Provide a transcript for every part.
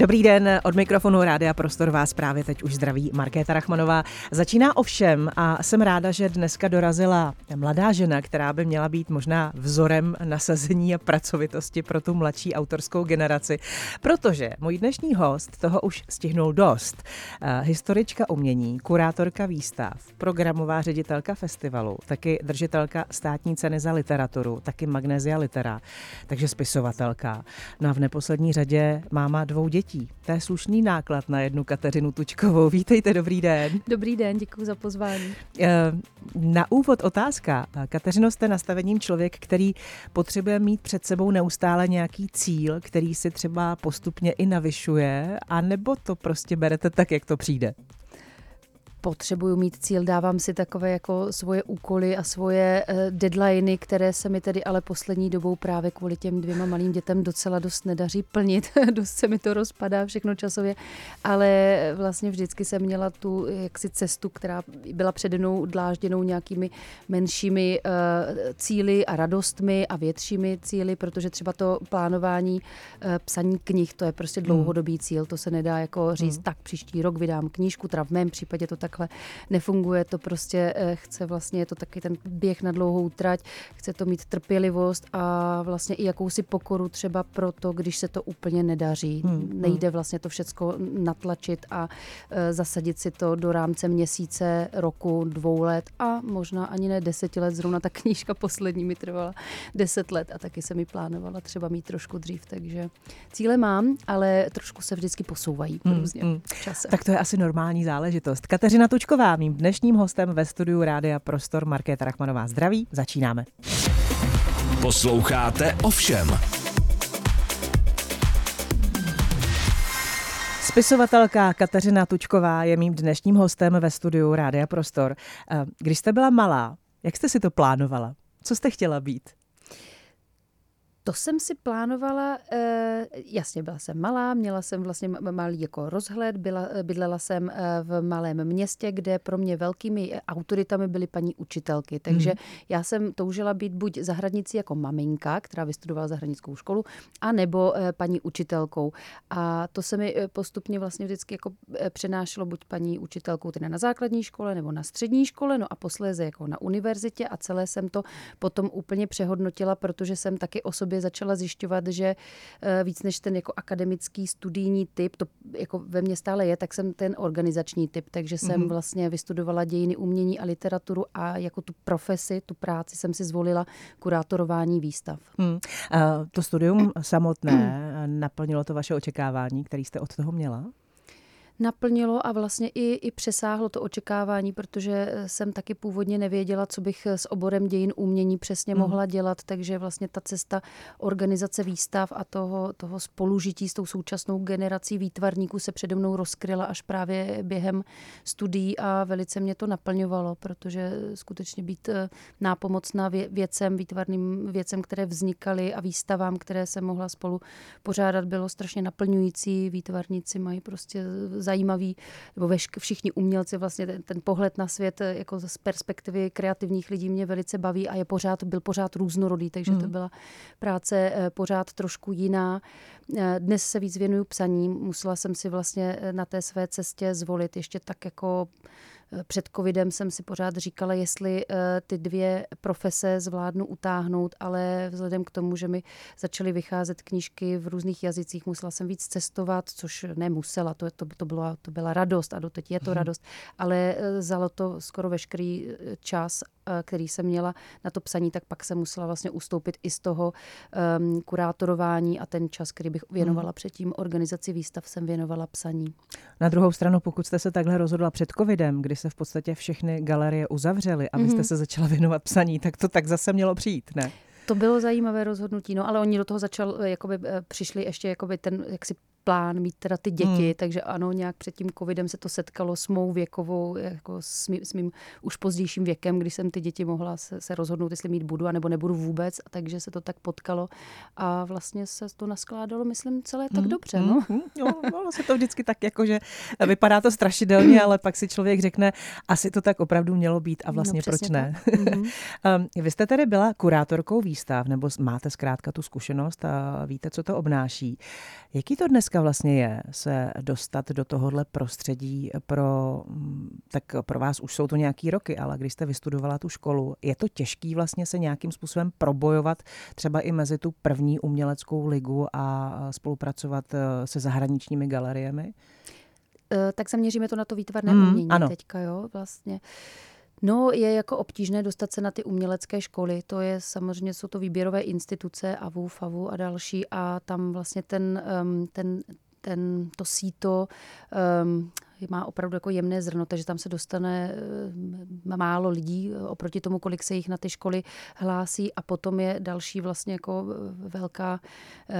Dobrý den, od mikrofonu Rádia Prostor vás právě teď už zdraví Markéta Rachmanová. Začíná ovšem a jsem ráda, že dneska dorazila mladá žena, která by měla být možná vzorem nasazení a pracovitosti pro tu mladší autorskou generaci, protože můj dnešní host toho už stihnul dost. Eh, historička umění, kurátorka výstav, programová ředitelka festivalu, taky držitelka státní ceny za literaturu, taky Magnézia Litera, takže spisovatelka. No a v neposlední řadě máma dvou dětí dětí. To je slušný náklad na jednu Kateřinu Tučkovou. Vítejte, dobrý den. Dobrý den, děkuji za pozvání. Eh, na úvod otázka. Kateřino, jste nastavením člověk, který potřebuje mít před sebou neustále nějaký cíl, který si třeba postupně i navyšuje, anebo to prostě berete tak, jak to přijde? Potřebuju mít cíl, dávám si takové jako svoje úkoly a svoje uh, deadliny, které se mi tedy ale poslední dobou právě kvůli těm dvěma malým dětem docela dost nedaří plnit. dost se mi to rozpadá všechno časově, ale vlastně vždycky jsem měla tu jaksi cestu, která byla přede mnou dlážděnou nějakými menšími uh, cíly a radostmi a většími cíly, protože třeba to plánování uh, psaní knih, to je prostě hmm. dlouhodobý cíl, to se nedá jako říct, hmm. tak příští rok vydám knížku, teda v mém případě to tak takhle nefunguje. To prostě eh, chce vlastně, je to taky ten běh na dlouhou trať, chce to mít trpělivost a vlastně i jakousi pokoru třeba pro to, když se to úplně nedaří. Hmm, hmm. Nejde vlastně to všecko natlačit a eh, zasadit si to do rámce měsíce, roku, dvou let a možná ani ne deseti let. Zrovna ta knížka poslední mi trvala deset let a taky se mi plánovala třeba mít trošku dřív, takže cíle mám, ale trošku se vždycky posouvají hmm, hmm. čase. Tak to je asi normální záležitost. Kateřina Kateřina Tučková, mým dnešním hostem ve studiu Rádia Prostor Markéta Rachmanová. Zdraví, začínáme. Posloucháte ovšem. Spisovatelka Kateřina Tučková je mým dnešním hostem ve studiu Rádia Prostor. Eh, když jste byla malá, jak jste si to plánovala? Co jste chtěla být? To jsem si plánovala, eh, jasně byla jsem malá, měla jsem vlastně malý jako rozhled, byla, eh, bydlela jsem eh, v malém městě, kde pro mě velkými autoritami byly paní učitelky, takže mm. já jsem toužila být buď zahradnicí jako maminka, která vystudovala zahradnickou školu, a nebo paní učitelkou. A to se mi postupně vlastně vždycky jako přenášelo buď paní učitelkou teda na základní škole nebo na střední škole, no a posléze jako na univerzitě a celé jsem to potom úplně přehodnotila, protože jsem taky o sobě začala zjišťovat, že eh, víc než ten jako akademický studijní typ, to jako ve mně stále je, tak jsem ten organizační typ, takže jsem mm-hmm. vlastně vystudovala dějiny umění a literaturu a jako tu profesi, tu práci jsem si zvolila kurátorování výstav. Hmm. To studium samotné naplnilo to vaše očekávání, které jste od toho měla? Naplnilo a vlastně i, i přesáhlo to očekávání, protože eh, jsem taky původně nevěděla, co bych eh, s oborem dějin umění přesně mm. mohla dělat, takže vlastně ta cesta organizace výstav a toho, toho spolužití s tou současnou generací výtvarníků se přede mnou rozkryla až právě během studií a velice mě to naplňovalo, protože skutečně být eh, nápomocná věcem, výtvarným věcem, které vznikaly a výstavám, které se mohla spolu pořádat, bylo strašně naplňující. Výtvarníci mají prostě zajímavý, nebo všichni umělci vlastně ten, ten pohled na svět eh, jako z perspektivy kreativních lidí mě velice baví a je pořád, byl pořád různorodý, takže to hmm. byla práce eh, pořád trošku jiná. Eh, dnes se víc věnuju psaní, musela jsem si vlastně na té své cestě zvolit ještě tak jako před covidem jsem si pořád říkala, jestli eh, ty dvě profese zvládnu utáhnout, ale vzhledem k tomu, že mi začaly vycházet knížky v různých jazycích, musela jsem víc cestovat, což nemusela, to, to, to, byla, to byla radost a doteď je to mhm. radost, ale eh, vzalo to skoro veškerý eh, čas který jsem měla na to psaní, tak pak jsem musela vlastně ustoupit i z toho um, kurátorování a ten čas, který bych věnovala hmm. předtím organizaci výstav, jsem věnovala psaní. Na druhou stranu, pokud jste se takhle rozhodla před covidem, kdy se v podstatě všechny galerie uzavřely a vy jste hmm. se začala věnovat psaní, tak to tak zase mělo přijít, ne? To bylo zajímavé rozhodnutí, no ale oni do toho začal, eh, jakoby eh, přišli ještě jakoby ten jaksi plán mít teda ty děti, hmm. takže ano, nějak před tím covidem se to setkalo s mou věkovou, jako s, mý, s mým už pozdějším věkem, když jsem ty děti mohla se, se rozhodnout, jestli mít budu, anebo nebudu vůbec, takže se to tak potkalo a vlastně se to naskládalo, myslím, celé tak hmm. dobře. No. Hmm. No, no, se to vždycky tak jako, že vypadá to strašidelně, ale pak si člověk řekne, asi to tak opravdu mělo být a no, vlastně no, proč ne. Mm-hmm. um, vy jste tedy byla kurátorkou výstav, nebo máte zkrátka tu zkušenost a víte, co to obnáší. Jaký to dneska vlastně je se dostat do tohohle prostředí pro, tak pro vás už jsou to nějaký roky, ale když jste vystudovala tu školu, je to těžký vlastně se nějakým způsobem probojovat třeba i mezi tu první uměleckou ligu a spolupracovat e, se zahraničními galeriemi? E, tak zaměříme to na to výtvarné mm, umění ano. teďka, jo, vlastně. No, je jako obtížné dostat se na ty umělecké školy. To je samozřejmě, jsou to výběrové instituce, AVU, FAVU a další a tam vlastně ten, ten, ten to síto um, má opravdu jako jemné zrno, takže tam se dostane eh, málo lidí eh, oproti tomu, kolik se jich na ty školy hlásí a potom je další vlastně jako eh, velká,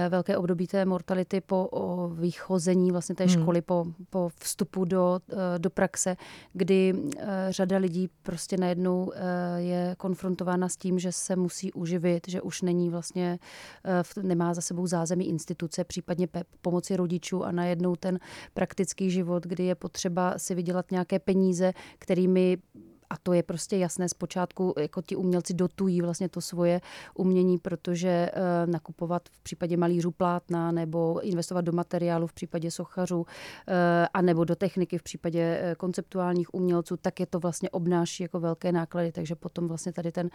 velké období té mortality po vychození vlastně té hmm. školy, po, po vstupu do, do praxe, kdy řada lidí prostě najednou je konfrontována s tím, že se musí uživit, že už není vlastně, nemá za sebou zázemí instituce, případně pomoci rodičů a najednou ten praktický život, kdy je potřeba si vydělat nějaké peníze, kterými a to je prostě jasné zpočátku, jako ti umělci dotují vlastně to svoje umění, protože uh, nakupovat v případě malířů plátna nebo investovat do materiálu v případě sochařů uh, a nebo do techniky v případě uh, konceptuálních umělců, tak je to vlastně obnáší jako velké náklady, takže potom vlastně tady ten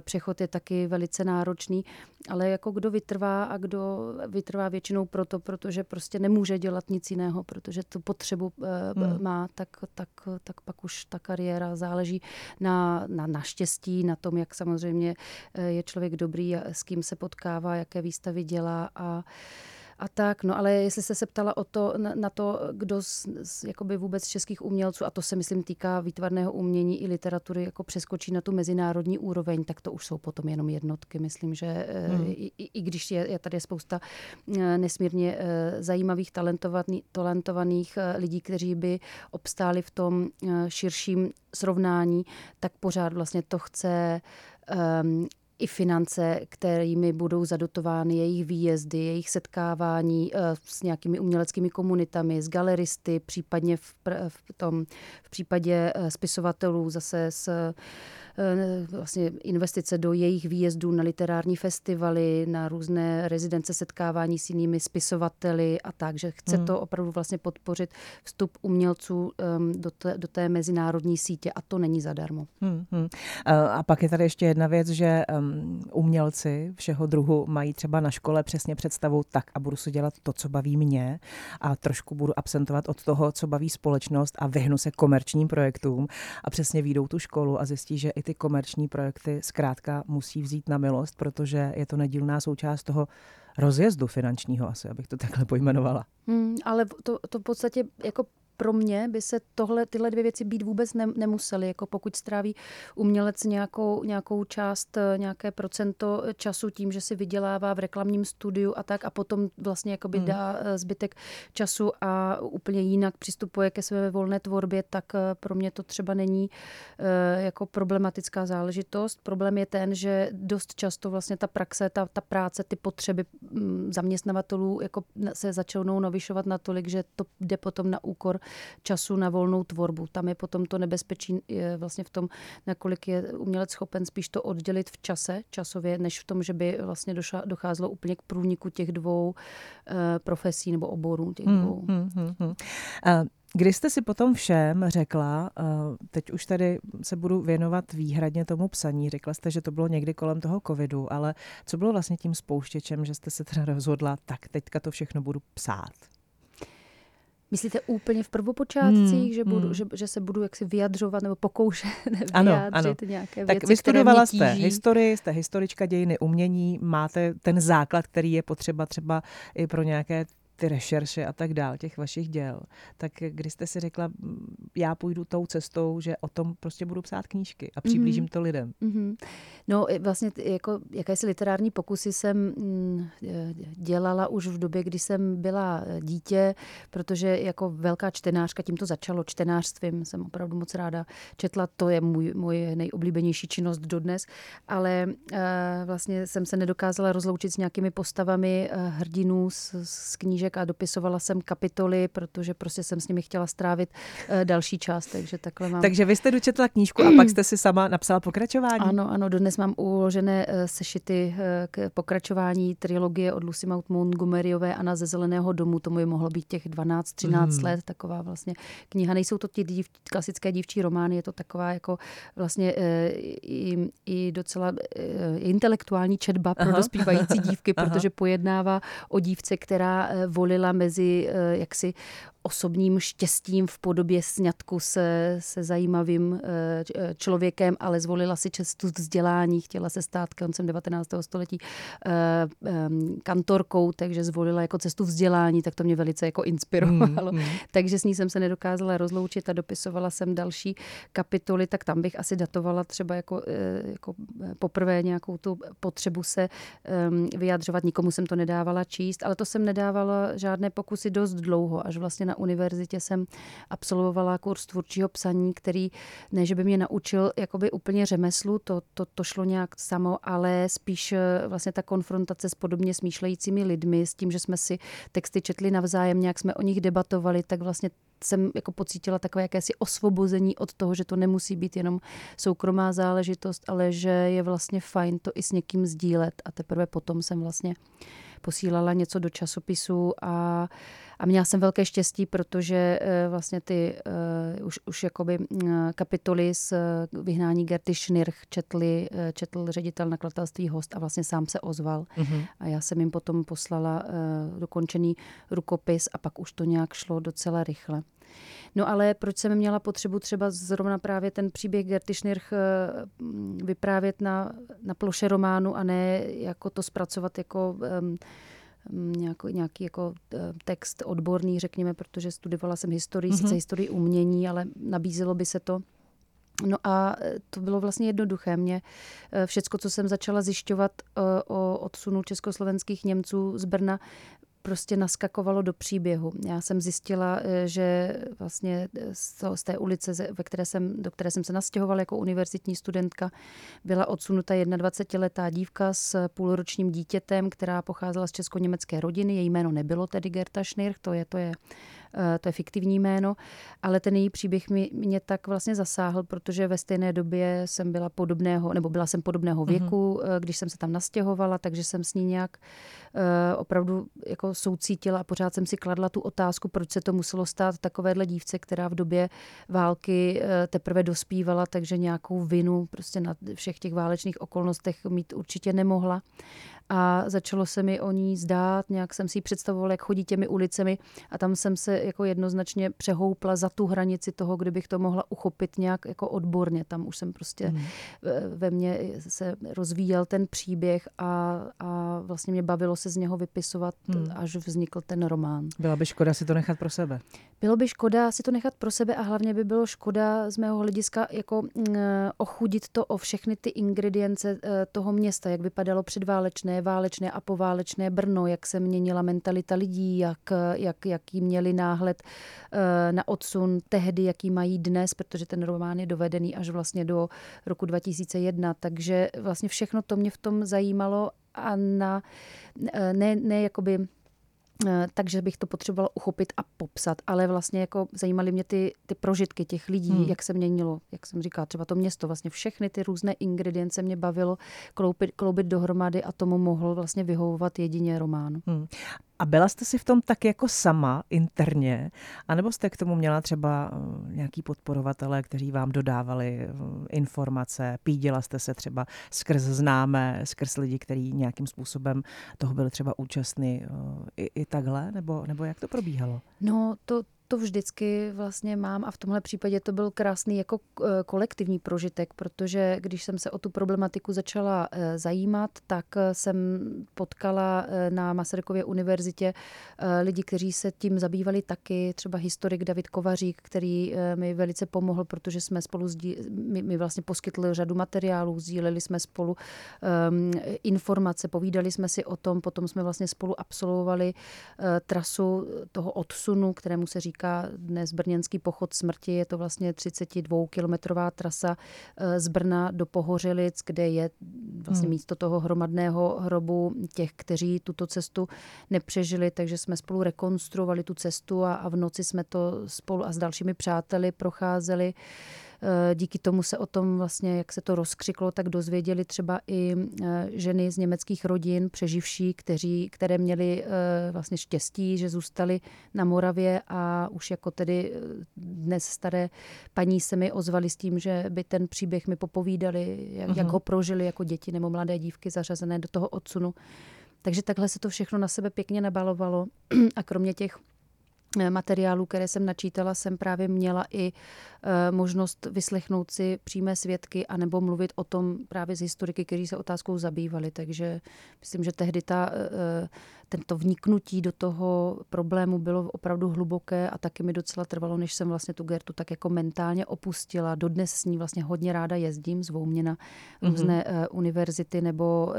přechod je taky velice náročný, ale jako kdo vytrvá a kdo vytrvá většinou proto, protože prostě nemůže dělat nic jiného, protože tu potřebu hmm. má, tak, tak, tak pak už ta kariéra záleží záleží na, na naštěstí, na tom, jak samozřejmě eh, je člověk dobrý, s kým se potkává, jaké výstavy dělá a a tak. No ale jestli jste se ptala o to, na, na to, kdo z, z, jakoby vůbec českých umělců, a to se myslím týká výtvarného umění i literatury, jako přeskočí na tu mezinárodní úroveň, tak to už jsou potom jenom jednotky. Myslím, že eh, hmm. i, i, i když je, je tady spousta eh, nesmírně eh, zajímavých, talentovaných, talentovaných lidí, kteří by obstáli v tom širším srovnání, tak pořád vlastně to chce um, i finance, kterými budou zadotovány jejich výjezdy, jejich setkávání eh, s nějakými uměleckými komunitami, s galeristy, případně v, v, tom, v případě eh, spisovatelů zase s vlastně investice do jejich výjezdů na literární festivaly, na různé rezidence setkávání s jinými spisovateli a tak, že chce hmm. to opravdu vlastně podpořit vstup umělců um, do, té, do té mezinárodní sítě a to není zadarmo. Hmm, hmm. A pak je tady ještě jedna věc, že um, umělci všeho druhu mají třeba na škole přesně představu tak a budu si dělat to, co baví mě a trošku budu absentovat od toho, co baví společnost a vyhnu se komerčním projektům a přesně výjdou tu školu a zjistí, že i ty komerční projekty zkrátka musí vzít na milost, protože je to nedílná součást toho rozjezdu finančního asi, abych to takhle pojmenovala. Hmm, ale to, to v podstatě jako pro mě by se tohle, tyhle dvě věci být vůbec ne, nemusely. Jako pokud stráví umělec nějakou, nějakou část, nějaké procento času tím, že si vydělává v reklamním studiu a tak a potom vlastně jakoby hmm. dá eh, zbytek času a úplně jinak přistupuje ke své volné tvorbě, tak eh, pro mě to třeba není eh, jako problematická záležitost. Problém je ten, že dost často vlastně ta praxe, ta, ta práce, ty potřeby mm, zaměstnavatelů jako se začnou navyšovat natolik, že to jde potom na úkor času na volnou tvorbu. Tam je potom to nebezpečí je vlastně v tom, nakolik je umělec schopen spíš to oddělit v čase, časově, než v tom, že by vlastně docházelo úplně k průniku těch dvou uh, profesí nebo oborů. Těch hmm, dvou. Hmm, hmm, hmm. Uh, Kdy jste si potom všem řekla, eh, teď už tady se budu věnovat výhradně tomu psaní, řekla jste, že to bylo někdy kolem toho covidu, ale co bylo vlastně tím spouštěčem, že jste se teda rozhodla, tak teďka to všechno budu psát? Myslíte úplně v prvopočátcích, hmm, že, budu, hmm. že, že se budu jaksi vyjadřovat nebo pokoušet ano, vyjádřit ano. nějaké tak věci, vystudovala jste historii, jste historička dějiny umění, máte ten základ, který je potřeba třeba i pro nějaké ty rešerše a tak dál, těch vašich děl, tak kdy jste si řekla, já půjdu tou cestou, že o tom prostě budu psát knížky a přiblížím mm-hmm. to lidem? Mm-hmm. No vlastně jako jakési literární pokusy jsem mm, dělala už v době, kdy jsem byla dítě, protože jako velká čtenářka, tím to začalo čtenářstvím, jsem opravdu moc ráda četla, to je můj, moje nejoblíbenější činnost dodnes, ale uh, vlastně jsem se nedokázala rozloučit s nějakými postavami hrdinů z, z knížek a dopisovala jsem kapitoly, protože prostě jsem s nimi chtěla strávit uh, další část, takže takhle mám. Takže vy jste dočetla knížku a pak jste si sama napsala pokračování? Ano, ano, dodnes mám uložené uh, sešity uh, k pokračování trilogie od Lucy Mount Montgomeryové a na ze Zeleného domu, tomu by mohlo být těch 12-13 hmm. let, taková vlastně kniha. Nejsou to ti dív, klasické dívčí romány, je to taková jako vlastně i, i docela intelektuální četba pro Aha. dospívající dívky, protože pojednává o dívce, která volila mezi e, jaksi osobním štěstím v podobě sňatku se, se zajímavým eh, eh, člověkem, ale zvolila si cestu vzdělání, chtěla se stát koncem 19. století eh, kantorkou, takže zvolila jako cestu vzdělání, tak to mě velice jako inspirovalo. Mm, mm. Takže s ní jsem se nedokázala rozloučit a dopisovala jsem další kapitoly, tak tam bych asi datovala třeba jako, jako poprvé nějakou tu potřebu se vyjadřovat. Nikomu jsem to nedávala číst, ale to jsem nedávala žádné pokusy dost dlouho, až vlastně na univerzitě jsem absolvovala kurz tvůrčího psaní, který ne, že by mě naučil jakoby úplně řemeslu, to, to, to šlo nějak samo, ale spíš eh, vlastně ta konfrontace s podobně smýšlejícími lidmi, s tím, že jsme si texty četli navzájem, nějak jsme o nich debatovali, tak vlastně jsem jako pocítila takové jakési osvobození od toho, že to nemusí být jenom soukromá záležitost, ale že je vlastně fajn to i s někým sdílet. A teprve potom jsem vlastně posílala něco do časopisu a, a měla jsem velké štěstí, protože eh, vlastně ty uh, už, už jakoby uh, kapitoly z vyhnání Gerty Schnirch četli, četl ředitel nakladatelství host a vlastně sám se ozval. Mm-hmm. A já jsem jim potom poslala dokončený rukopis a pak už to nějak šlo docela rychle. No ale proč jsem měla potřebu třeba zrovna právě ten příběh Gerty Schnirch vyprávět na, na ploše románu a ne jako to zpracovat jako um, nějaký, nějaký jako eh, text odborný, řekněme, protože studovala jsem historii, mm-hmm. sice historii umění, ale nabízelo by se to. No a eh, to bylo vlastně jednoduché. Mě eh, všecko, co jsem začala zjišťovat o odsunu československých Němců z Brna, prostě naskakovalo do příběhu. Já jsem zjistila, eh, že vlastně z té ulice, ve které jsem, do které jsem se nastěhovala jako univerzitní studentka, byla odsunuta 21-letá dívka s půlročním dítětem, která pocházela z česko-německé rodiny. Její jméno nebylo tedy Gerta Schnirch, to je, to je Eh, to je fiktivní jméno, ale ten její příběh mě, mě tak vlastně zasáhl, protože ve stejné době jsem byla podobného, nebo byla jsem podobného mhm. věku, mm-hmm. když jsem se tam nastěhovala, takže jsem s ní nějak uh, opravdu jako soucítila a pořád jsem si kladla tu otázku, proč se to muselo stát takovéhle dívce, která v době války teprve dospívala, takže nějakou vinu prostě na všech těch válečných okolnostech mít určitě nemohla a začalo se mi o ní zdát, nějak jsem si ji představovala, jak chodí těmi ulicemi a tam jsem se jako jednoznačně přehoupla za tu hranici toho, kdybych to mohla uchopit nějak jako odborně. Tam už jsem prostě mm. ve mně se rozvíjel ten příběh a, a vlastně mě bavilo se z něho vypisovat, mm. až vznikl ten román. Byla by škoda si to nechat pro sebe. Bylo by škoda si to nechat pro sebe a hlavně by bylo škoda z mého hlediska jako mm, ochudit to o všechny ty ingredience eh, toho města, jak vypadalo předválečné, válečné a poválečné Brno, jak se měnila mentalita lidí, jak, jak, jaký měli náhled eh, na odsun tehdy, jaký mají dnes, protože ten román je dovedený až vlastně do roku 2001, takže vlastně všechno to mě v tom zajímalo a na, eh, ne, ne jakoby takže bych to potřebovala uchopit a popsat, ale vlastně jako zajímaly mě ty, ty prožitky těch lidí, hmm. jak se měnilo, jak jsem říkala, třeba to město, vlastně všechny ty různé ingredience mě bavilo kloubit, kloubit dohromady a tomu mohl vlastně vyhovovat jedině román. Hmm. A byla jste si v tom tak jako sama interně, anebo jste k tomu měla třeba eh, nějaký podporovatele, kteří vám dodávali eh, informace, píděla jste se třeba skrz známé, skrz lidi, kteří nějakým způsobem toho byli třeba účastní i, i takhle, nebo, nebo jak to probíhalo? No, to, to vždycky vlastně mám a v tomhle případě to byl krásný jako eh, kolektivní prožitek, protože když jsem se o tu problematiku začala eh, zajímat, tak eh, jsem potkala na Masarykově univerzitě lidi, kteří se tím zabývali taky, třeba historik David Kovařík, který mi velice pomohl, protože jsme spolu my vlastně poskytli řadu materiálů, sdíleli jsme spolu um, informace, povídali jsme si o tom, potom jsme vlastně spolu absolvovali trasu toho odsunu, kterému se říká dnes Brněnský pochod smrti. Je to vlastně 32-kilometrová trasa eh, z Brna do Pohořelic, kde je vlastně hmm. místo toho hromadného hrobu těch, kteří tuto cestu nepřežili, takže jsme spolu rekonstruovali tu cestu a, a v noci jsme to spolu a s dalšími přáteli procházeli. Eh, díky tomu se o tom vlastně, jak se to rozkřiklo, tak dozvěděli třeba i eh, ženy z německých rodin přeživší, kteří, které měly eh, vlastně štěstí, že zůstali na Moravě a už jako tedy dnes staré paní se mi ozvali s tím, že by ten příběh mi popovídali, jak, uh-huh. jak mhm. ho prožili jako děti nebo mladé dívky zařazené do toho odsunu. Takže takhle se to všechno na sebe pěkně nabalovalo a kromě těch materiálů, které jsem načítala, jsem právě měla i možnost vyslechnout si přímé svědky anebo mluvit o tom právě s historiky, kteří se otázkou zabývali. Takže myslím, že tehdy ta, e, tento vniknutí do toho problému bylo opravdu hluboké a taky mi docela trvalo, než jsem vlastně tu Gertu tak jako mentálně opustila. Dodnes s ní vlastně hodně ráda jezdím, zvou mě na různé mm-hmm. univerzity nebo,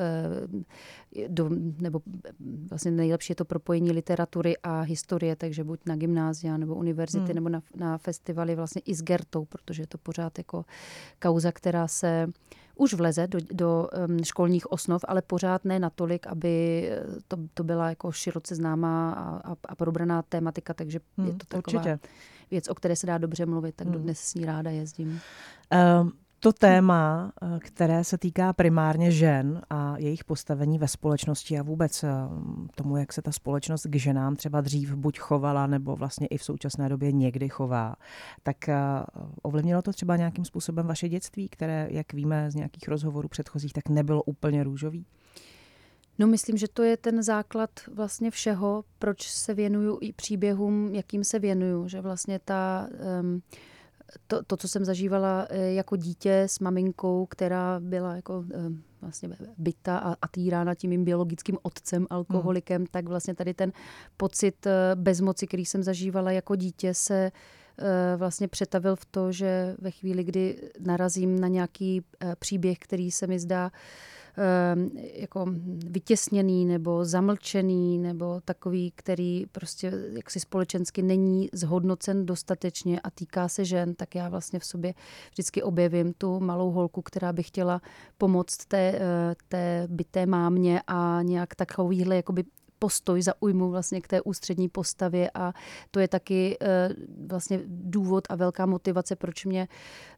do, nebo vlastně nejlepší je to propojení literatury a historie, takže buď na gymnázia nebo univerzity mm. nebo na, na festivaly vlastně i s Gertou, protože je to pořád jako kauza, která se už vleze do, do školních osnov, ale pořád ne natolik, aby eh, to, to byla jako široce známá a, a, a probraná tématika, takže hmm, je to taková určitě. věc, o které se dá dobře mluvit, tak hmm. dodnes s ní ráda jezdím. Um, to téma, eh, které se týká primárně žen a jejich postavení ve společnosti a vůbec eh, tomu, jak se ta společnost k ženám třeba dřív buď chovala, nebo vlastně i v současné době někdy chová, tak eh, ovlivnilo to třeba nějakým způsobem vaše dětství, které, jak víme z nějakých rozhovorů předchozích, tak nebylo úplně růžový? No myslím, že to je ten základ vlastně všeho, proč se věnuju i příběhům, jakým se věnuju, že vlastně ta um, to, to, co jsem zažívala eh, jako dítě s maminkou, která byla jako eh, vlastně byta a, a týrána tím mým biologickým otcem, alkoholikem, hmm. tak vlastně tady ten pocit eh, bezmoci, který jsem zažívala jako dítě, se vlastně přetavil v to, že ve chvíli, kdy narazím na nějaký příběh, který se mi zdá jako vytěsněný nebo zamlčený nebo takový, který prostě jaksi společensky není zhodnocen dostatečně a týká se žen, tak já vlastně v sobě vždycky objevím tu malou holku, která by chtěla pomoct té, eh, té byté mámě a nějak takovýhle jakoby postoj zaujmu vlastně k té ústřední postavě a to je taky eh, vlastně důvod a velká motivace, proč mě,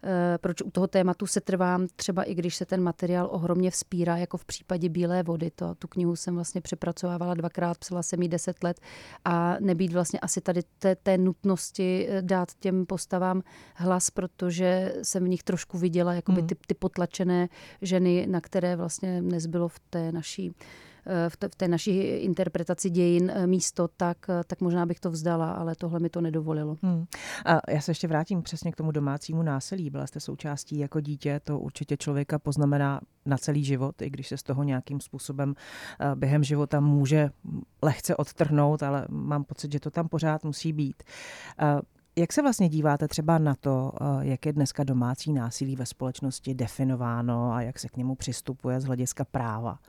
eh, proč u toho tématu se trvám, třeba i když se ten materiál ohromně vzpírá, jako v případě Bílé vody. To, tu knihu jsem vlastně přepracovávala dvakrát, psala jsem ji deset let a nebýt vlastně asi tady té, té nutnosti eh, dát těm postavám hlas, protože jsem v nich trošku viděla jakoby hmm. ty, ty potlačené ženy, na které vlastně nezbylo v té naší v té, v té naší interpretaci dějin eh, místo, tak, eh, tak možná bych to vzdala, ale tohle mi to nedovolilo. Hmm. A já se ještě vrátím přesně k tomu domácímu násilí. Byla jste součástí jako dítě, to určitě člověka poznamená na celý život, i když se z toho nějakým způsobem během života může lehce odtrhnout, ale mám pocit, že to tam pořád musí být. Jak se vlastně díváte třeba na to, jak je dneska domácí násilí ve společnosti definováno a jak se k němu přistupuje z hlediska práva?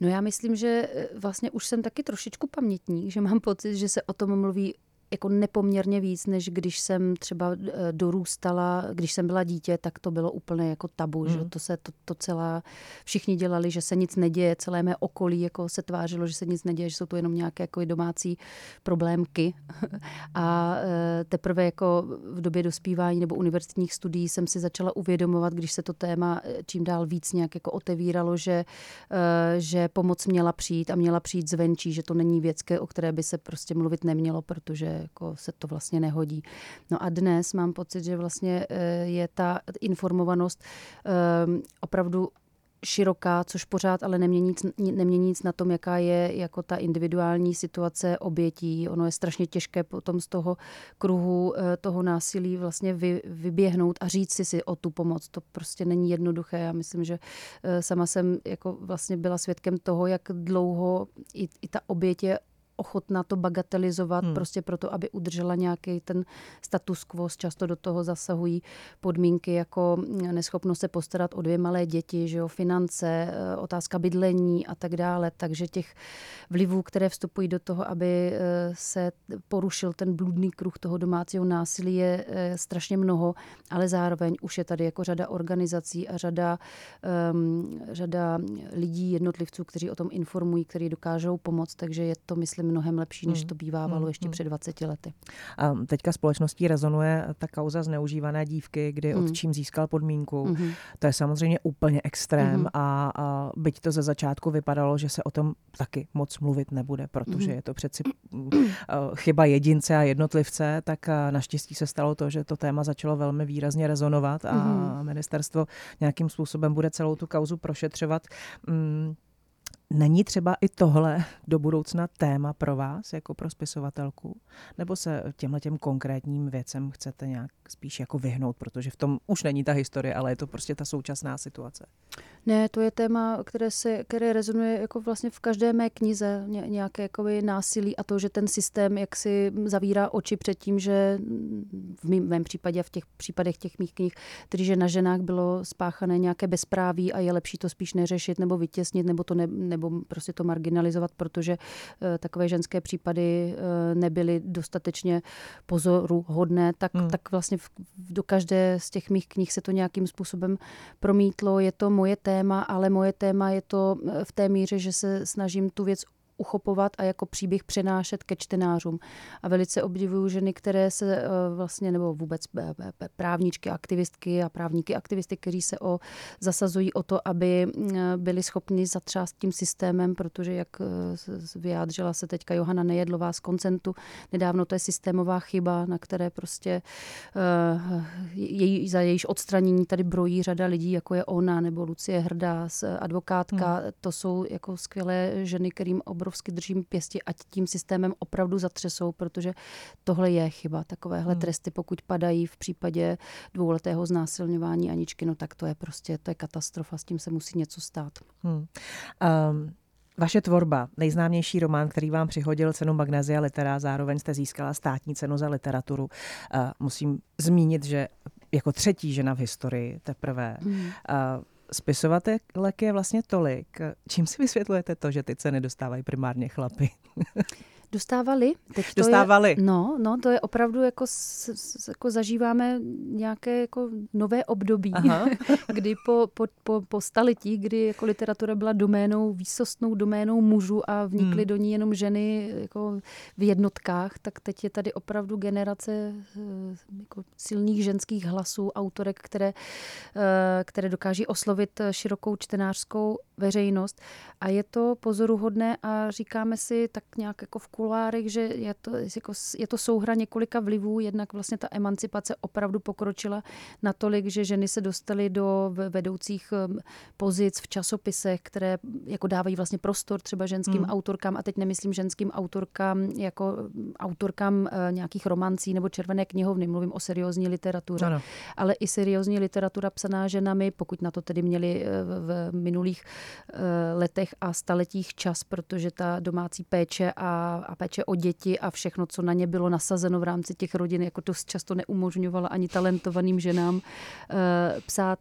No já myslím, že eh, vlastně už jsem taky trošičku pamětník, že mám pocit, že se o tom mluví jako nepoměrně víc, než když jsem třeba eh, dorůstala, když jsem byla dítě, tak to bylo úplně jako tabu, mm. že to se to, to celá, všichni dělali, že se nic neděje, celé mé okolí jako se tvářilo, že se nic neděje, že jsou to jenom nějaké jako domácí problémky. A eh, teprve jako v době dospívání nebo univerzitních studií jsem si začala uvědomovat, když se to téma eh, čím dál víc nějak jako otevíralo, že, že pomoc měla přijít a měla přijít zvenčí, že to není věc, o které by se prostě mluvit nemělo, protože jako se to vlastně nehodí. No a dnes mám pocit, že vlastně eh, je ta informovanost ehm, opravdu široká, což pořád ale nemění nic, nemění nic na tom, jaká je jako ta individuální situace obětí. Ono je strašně těžké potom z toho kruhu eh, toho násilí vlastně vy, vyběhnout a říct si si o tu pomoc. To prostě není jednoduché. Já myslím, že eh, sama jsem jako vlastně byla svědkem toho, jak dlouho i, i ta oběť je ochotná to bagatelizovat hmm. prostě proto, aby udržela nějaký ten status quo. Často do toho zasahují podmínky jako neschopnost se postarat o dvě malé děti, že jo, finance, eh, otázka bydlení a tak dále. Takže těch vlivů, které vstupují do toho, aby eh, se porušil ten bludný kruh toho domácího násilí je eh, strašně mnoho, ale zároveň už je tady jako řada organizací a řada, um, řada lidí, jednotlivců, kteří o tom informují, kteří dokážou pomoct, takže je to, myslím, mnohem lepší, než hmm. to bývávalo hmm. ještě hmm. před 20 lety. A teďka společností rezonuje ta kauza zneužívané dívky, kdy hmm. otčím získal podmínku. Hmm. To je samozřejmě úplně extrém hmm. a, a byť to ze začátku vypadalo, že se o tom taky moc mluvit nebude, protože hmm. je to přeci chyba jedince a jednotlivce, tak naštěstí se stalo to, že to téma začalo velmi výrazně rezonovat a hmm. ministerstvo nějakým způsobem bude celou tu kauzu prošetřovat. Není třeba i tohle do budoucna téma pro vás, jako pro spisovatelku? Nebo se těmhle těm konkrétním věcem chcete nějak spíš jako vyhnout, protože v tom už není ta historie, ale je to prostě ta současná situace? Ne, to je téma, které, se, které rezonuje jako vlastně v každé mé knize, ně, nějaké jakoby násilí a to, že ten systém jak si zavírá oči před tím, že v mém, mém případě a v těch případech těch mých knih, tedy že na ženách bylo spáchané nějaké bezpráví a je lepší to spíš neřešit nebo vytěsnit nebo to ne, nebo prostě to marginalizovat, protože uh, takové ženské případy uh, nebyly dostatečně pozoru hodné, tak, hmm. tak vlastně v, do každé z těch mých knih se to nějakým způsobem promítlo. Je to moje téma, ale moje téma je to eh, v té míře, že se snažím tu věc uchopovat a jako příběh přenášet ke čtenářům. A velice obdivuju ženy, které se eh, vlastně, nebo vůbec eh, eh, právničky, aktivistky a právníky, aktivisty, kteří se o, zasazují o to, aby byli schopni zatřást tím systémem, protože jak vyjádřila se teďka Johana Nejedlová z Koncentu, nedávno to je systémová chyba, na které prostě jej, za jejíž odstranění tady brojí řada lidí, jako je ona nebo Lucie Hrdá, advokátka. Hmm. To jsou jako skvělé ženy, kterým obr obrovsky držím pěsti, ať tím systémem opravdu zatřesou, protože tohle je chyba. Takovéhle hmm. tresty, pokud padají v případě dvouletého znásilňování Aničky, no tak to je prostě, to je katastrofa, s tím se musí něco stát. Hmm. Um. Vaše tvorba, nejznámější román, který vám přihodil cenu Magnézia Litera, zároveň jste získala státní cenu za literaturu. Uh, musím zmínit, že jako třetí žena v historii teprve mm. Spisovatelek je vlastně tolik. Čím si vysvětlujete to, že ty ceny dostávají primárně chlapy? Dostávali. Teď to Dostávali. Je, no, no, to je opravdu jako, s, s, jako zažíváme nějaké jako nové období, Aha. kdy po, po, po, po staletí, kdy jako literatura byla doménou, výsostnou doménou mužů a vnikly hmm. do ní jenom ženy jako v jednotkách, tak teď je tady opravdu generace eh, jako silných ženských hlasů, autorek, které, eh, které dokáží oslovit širokou čtenářskou veřejnost. A je to pozoruhodné a říkáme si tak nějak jako v kulárech, že je to, jako, je to souhra několika vlivů, jednak vlastně ta emancipace opravdu pokročila natolik, že ženy se dostaly do vedoucích um, pozic v časopisech, které jako dávají vlastně prostor třeba ženským hmm. autorkám a teď nemyslím ženským autorkám jako um, autorkám uh, nějakých romancí nebo červené knihovny, mluvím o seriózní literatuře, ano. ale i seriózní literatura psaná ženami, pokud na to tedy měli uh, v minulých uh, letech a staletích čas, protože ta domácí péče a a péče o děti a všechno, co na ně bylo nasazeno v rámci těch rodin, jako to často neumožňovala ani talentovaným ženám e, psát,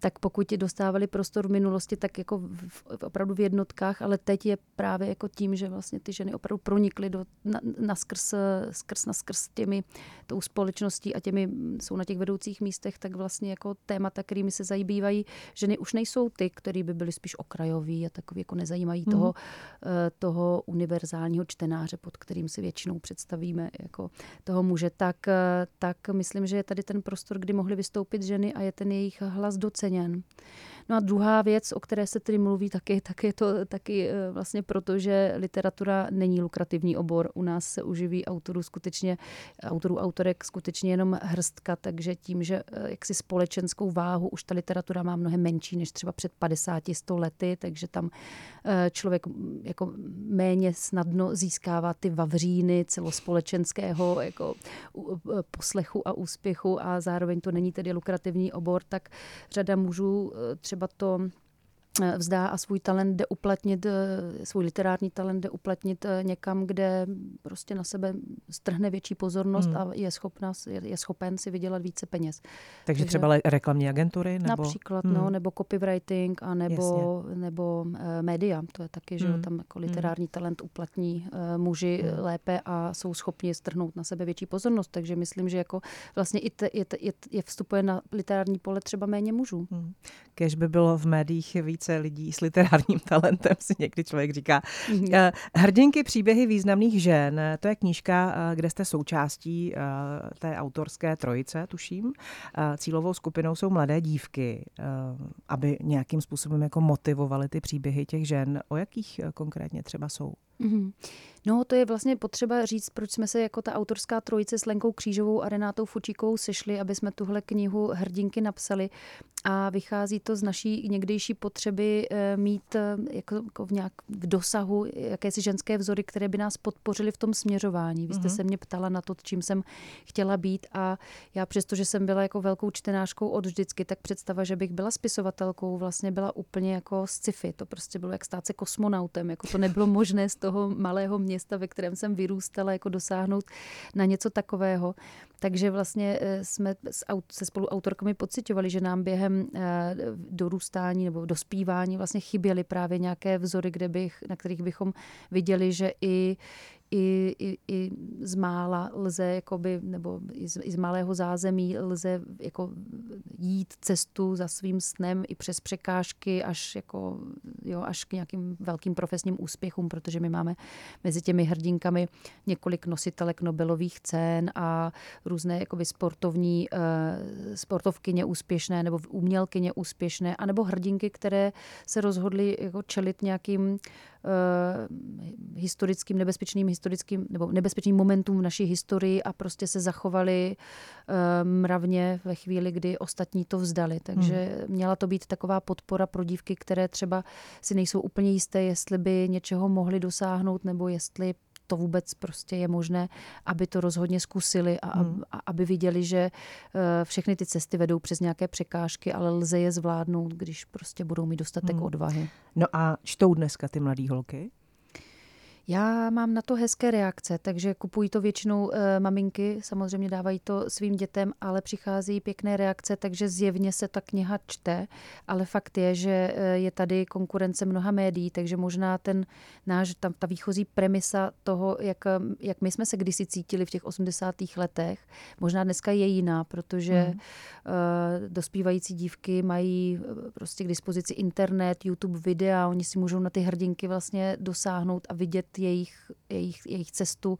tak pokud dostávali prostor v minulosti, tak jako v, v, opravdu v jednotkách, ale teď je právě jako tím, že vlastně ty ženy opravdu pronikly do, na, na skrz, skrz, na skrz těmi, tou společností a těmi jsou na těch vedoucích místech, tak vlastně jako témata, kterými se zabývají ženy už nejsou ty, které by byly spíš okrajoví a takový jako nezajímají mm. toho, eh, toho univerzálního čtenáře, pod kterým si většinou představíme jako toho muže, tak, eh, tak myslím, že je tady ten prostor, kdy mohly vystoupit ženy a je ten jejich hlas doceněn. No a druhá věc, o které se tedy mluví, taky, tak je to taky eh, vlastně proto, že literatura není lukrativní obor. U nás se uživí autorů skutečně, autorů, autorek skutečně jenom hrstka, takže tím, že eh, jaksi společenskou váhu už ta literatura má mnohem menší než třeba před 50-100 lety, takže tam eh, člověk jako méně snadno získává ty vavříny celospolečenského jako poslechu a úspěchu a zároveň to není tedy lukrativní obor, tak řada mužů třeba to Eh, vzdá a svůj talent jde uplatnit, eh, svůj literární talent jde uplatnit eh, někam, kde prostě na sebe strhne větší pozornost hmm. a je, schopna, je, schopen si vydělat více peněz. Takže, Takže třeba reklamní agentury? Nebo? Například, no, hmm. no, nebo copywriting, a nebo, nebo uh, média. To je taky, že hmm. tam jako hmm. literární hmm. talent uplatní uh, muži hmm. lépe a jsou schopni strhnout na sebe větší pozornost. Takže myslím, že jako vlastně i te, je, je, je vstupuje na literární pole třeba méně mužů. Hmm. Kež by bylo v médiích víc více lidí s literárním talentem, si někdy člověk říká. Mm-hmm. Hrdinky příběhy významných žen, to je knížka, eh, kde jste součástí eh, té autorské trojice, tuším. Cílovou skupinou jsou mladé dívky, aby nějakým způsobem jako motivovaly ty příběhy těch žen. O jakých konkrétně třeba jsou? Mm-hmm. No, to je vlastně potřeba říct, proč jsme se jako ta autorská trojice s Lenkou Křížovou a Renátou Fučíkou sešli, aby jsme tuhle knihu Hrdinky napsali. A vychází to z naší někdejší potřeby eh, mít eh, jako, jako v nějak v dosahu jakési ženské vzory, které by nás podpořily v tom směřování. Vy jste mm-hmm. se mě ptala na to, čím jsem chtěla být a já přesto, že jsem byla jako velkou čtenářkou od vždycky, tak představa, že bych byla spisovatelkou, vlastně byla úplně jako sci-fi. To prostě bylo jak stát se kosmonautem, jako to nebylo možné z toho malého města, ve kterém jsem vyrůstala, jako dosáhnout na něco takového. Takže vlastně eh, jsme se spolu autorkami pocitovali, že nám během eh, dorůstání nebo dospívání vlastně chyběly právě nějaké vzory, kde bych, na kterých bychom viděli, že i, i, i, i z mála lze, jakoby, nebo i z, i z malého zázemí lze jako jít cestu za svým snem i přes překážky až, jako, jo, až k nějakým velkým profesním úspěchům, protože my máme mezi těmi hrdinkami několik nositelek Nobelových cen a různé jakoby sportovní uh, sportovkyně úspěšné nebo umělkyně úspěšné, anebo hrdinky, které se rozhodly jako čelit nějakým Eh, historickým, nebezpečným historickým nebo nebezpečným momentům v naší historii a prostě se zachovali eh, mravně ve chvíli, kdy ostatní to vzdali. Takže hmm. měla to být taková podpora pro dívky, které třeba si nejsou úplně jisté, jestli by něčeho mohly dosáhnout nebo jestli to vůbec prostě je možné, aby to rozhodně zkusili a, hmm. a aby viděli, že eh, všechny ty cesty vedou přes nějaké překážky, ale lze je zvládnout, když prostě budou mít dostatek hmm. odvahy. No a čtou dneska ty mladé holky? Já mám na to hezké reakce, takže kupují to většinou e, maminky, samozřejmě dávají to svým dětem, ale přichází pěkné reakce, takže zjevně se ta kniha čte, ale fakt je, že eh, je tady konkurence mnoha médií, takže možná ten náš, ta, ta výchozí premisa toho, jak, jak my jsme se kdysi cítili v těch 80. letech, možná dneska je jiná, protože hmm. e, dospívající dívky mají prostě k dispozici internet, YouTube videa, oni si můžou na ty hrdinky vlastně dosáhnout a vidět jejich, jejich, jejich cestu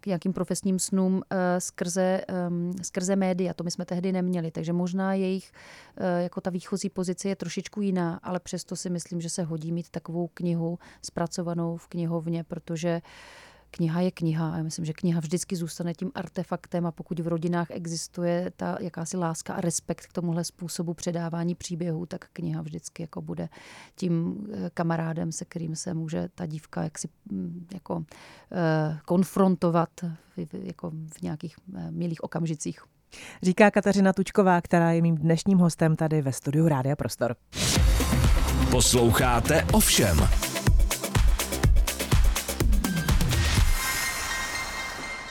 k nějakým profesním snům uh, skrze, um, skrze média. To my jsme tehdy neměli, takže možná jejich, uh, jako ta výchozí pozice je trošičku jiná, ale přesto si myslím, že se hodí mít takovou knihu zpracovanou v knihovně, protože uh, kniha je kniha a já myslím, že kniha vždycky zůstane tím artefaktem a pokud v rodinách existuje ta jakási láska a respekt k tomuhle způsobu předávání příběhů, tak kniha vždycky jako bude tím eh, kamarádem, se kterým se může ta dívka jaksi mm, jako eh, konfrontovat jako v nějakých eh, milých okamžicích. Říká Kateřina Tučková, která je mým dnešním hostem tady ve studiu Rádia Prostor. Posloucháte ovšem.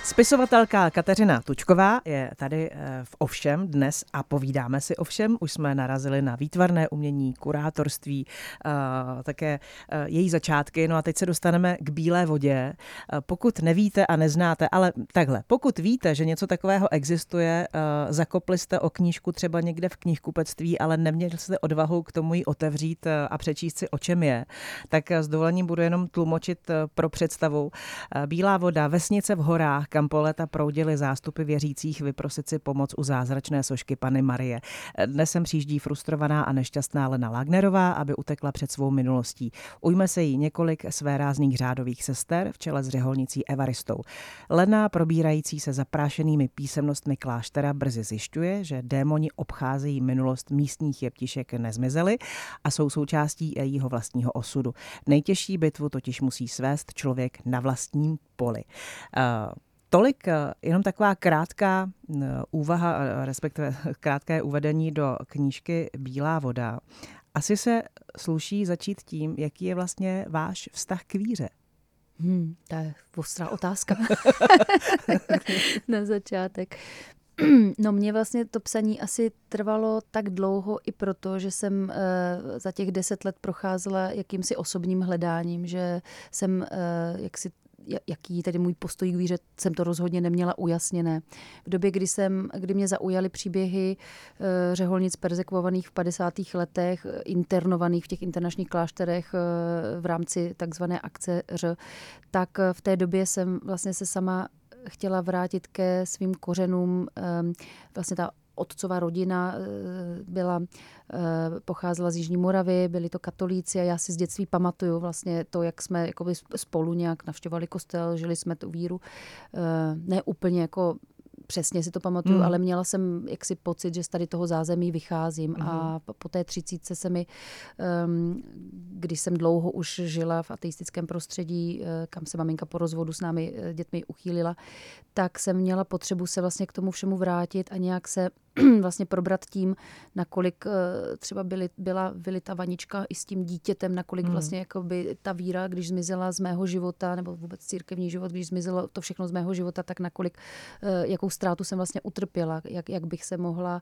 Spisovatelka Kateřina Tučková je tady eh, v Ovšem dnes a povídáme si Ovšem. Už jsme narazili na výtvarné umění, kurátorství, eh, také eh, její začátky. No a teď se dostaneme k Bílé vodě. Pokud nevíte a neznáte, ale takhle, pokud víte, že něco takového existuje, zakopli jste o knížku třeba někde v knihkupectví, ale neměli jste odvahu k tomu ji otevřít a přečíst si, o čem je, tak s dovolením budu jenom tlumočit pro představu. Bílá voda, vesnice v horách, Kampoleta proudili zástupy věřících vyprosit si pomoc u zázračné sošky Pany Marie. Dnes sem přijíždí frustrovaná a nešťastná Lena Lagnerová, aby utekla před svou minulostí. Ujme se jí několik své rázných řádových sester v čele s řeholnicí Evaristou. Lena, probírající se zaprášenými písemnostmi kláštera, brzy zjišťuje, že démoni obcházejí minulost místních jeptišek nezmizely a jsou součástí jejího vlastního osudu. Nejtěžší bitvu totiž musí svést člověk na vlastním poli. Uh, Tolik eh, jenom taková krátká eh, úvaha, respektive krátké uvedení do knížky Bílá voda. Asi se sluší začít tím, jaký je vlastně váš vztah k víře. Hmm, to je ostrá otázka na začátek. No mě vlastně to psaní asi trvalo tak dlouho i proto, že jsem za těch deset let procházela jakýmsi osobním hledáním, že jsem jaksi jaký tedy můj postoj k víře, jsem to rozhodně neměla ujasněné. V době, kdy, jsem, kdy mě zaujaly příběhy uh, řeholnic perzekvovaných v 50. letech, internovaných v těch internačních klášterech uh, v rámci takzvané akce Ř, tak v té době jsem vlastně se sama chtěla vrátit ke svým kořenům. Vlastně ta otcová rodina eh, byla, eh, pocházela z Jižní Moravy, byli to katolíci a já si z dětství pamatuju vlastně to, jak jsme spolu nějak navštěvovali kostel, žili jsme tu víru. Eh, ne úplně jako přesně si to pamatuju, mm. ale měla jsem jaksi pocit, že z tady toho zázemí vycházím mm. a po té třicítce se mi, um, když jsem dlouho už žila v ateistickém prostředí, eh, kam se maminka po rozvodu s námi eh, dětmi uchýlila, tak jsem měla potřebu se vlastně k tomu všemu vrátit a nějak se vlastně probrat tím, nakolik eh, třeba byly, byla vylita vanička i s tím dítětem, nakolik mm. vlastně jakoby ta víra, když zmizela z mého života, nebo vůbec církevní život, když zmizelo to všechno z mého života, tak nakolik, jakou ztrátu jsem vlastně utrpěla, jak, jak bych se mohla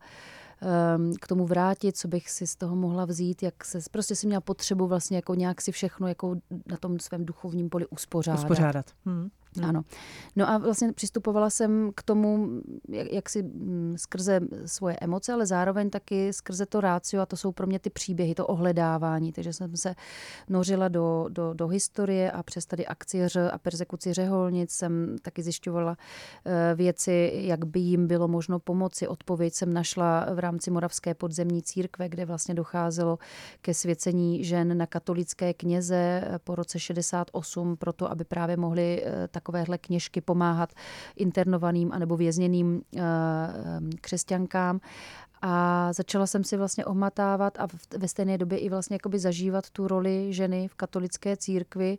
k tomu vrátit, co bych si z toho mohla vzít, jak se, prostě si měla potřebu vlastně jako nějak si všechno jako na tom svém duchovním poli uspořádat. Uspořádat. Hmm. Hmm. Ano. No a vlastně přistupovala jsem k tomu, jak, jak si mm, skrze svoje emoce, ale zároveň taky skrze to rácio a to jsou pro mě ty příběhy, to ohledávání. Takže jsem se nořila do, do, do historie a přes tady akci ř a persekuci řeholnic jsem taky zjišťovala uh, věci, jak by jim bylo možno pomoci. Odpověď jsem našla v rámci Moravské podzemní církve, kde vlastně docházelo ke svěcení žen na katolické kněze eh, po roce 68, proto aby právě mohli uh, tak takovéhle kněžky pomáhat internovaným anebo vězněným eh, eh, křesťankám. A začala jsem si vlastně ohmatávat a ve stejné době i vlastně jakoby zažívat tu roli ženy v katolické církvi.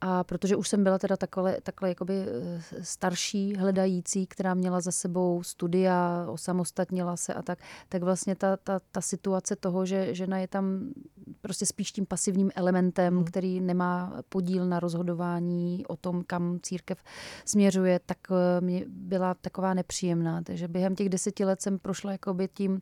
A protože už jsem byla teda takhle, takhle jakoby eh, starší, hledající, která měla za sebou studia, osamostatnila se a tak, tak vlastně ta, ta, ta situace toho, že žena je tam prostě spíš tím pasivním elementem, hmm. který nemá podíl na rozhodování o tom, kam církev směřuje, tak eh, mě byla taková nepříjemná. Takže během těch deseti let jsem prošla jakoby tím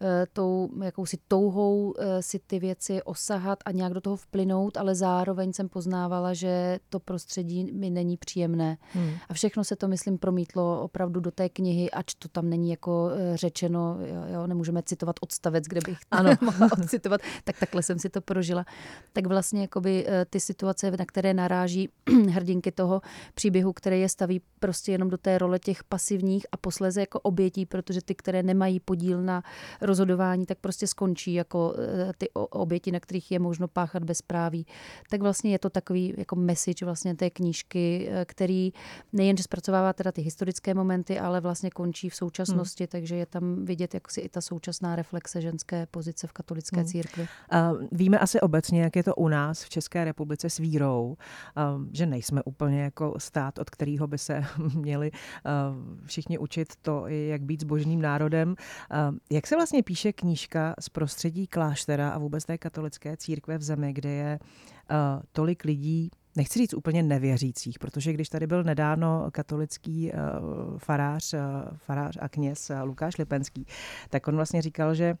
eh, tou jakousi touhou si ty věci osahat a nějak do toho vplynout, ale zároveň jsem poznávala, že to prostředí mi není příjemné. Hmm. A všechno se to, myslím, promítlo opravdu do té knihy, ač to tam není jako eh, řečeno, jo, jo nemůžeme citovat odstavec, kde bych ano. mohla odcitovat, tak takhle jsem si to prožila. Tak vlastně jakoby eh, ty situace, na které naráží hrdinky toho příběhu, které je staví prostě jenom do té role těch pasivních a posléze jako obětí, protože ty, které nemají podíl na rozhodování, tak prostě skončí jako eh, ty oběti, na kterých je možno páchat bezpráví. Tak vlastně je to takový jako message vlastně té knížky, eh, který nejen, že zpracovává teda ty historické momenty, ale vlastně končí v současnosti, hmm. takže je tam vidět jak si i ta současná reflexe ženské pozice v katolické hmm. církvi. Uh, víme asi obecně, jak je to u nás v České republice s vírou, uh, že nejsme úplně jako stát, od kterého by se měli uh, všichni učit to, jak být zbožným národem. Uh, jak se vlastně píše knížka z prostředí kláštera a vůbec té katolické církve v zemi, kde je uh, tolik lidí nechci říct úplně nevěřících, protože když tady byl nedávno katolický uh, farář, uh, farář a kněz Lukáš Lipenský, tak on vlastně říkal, že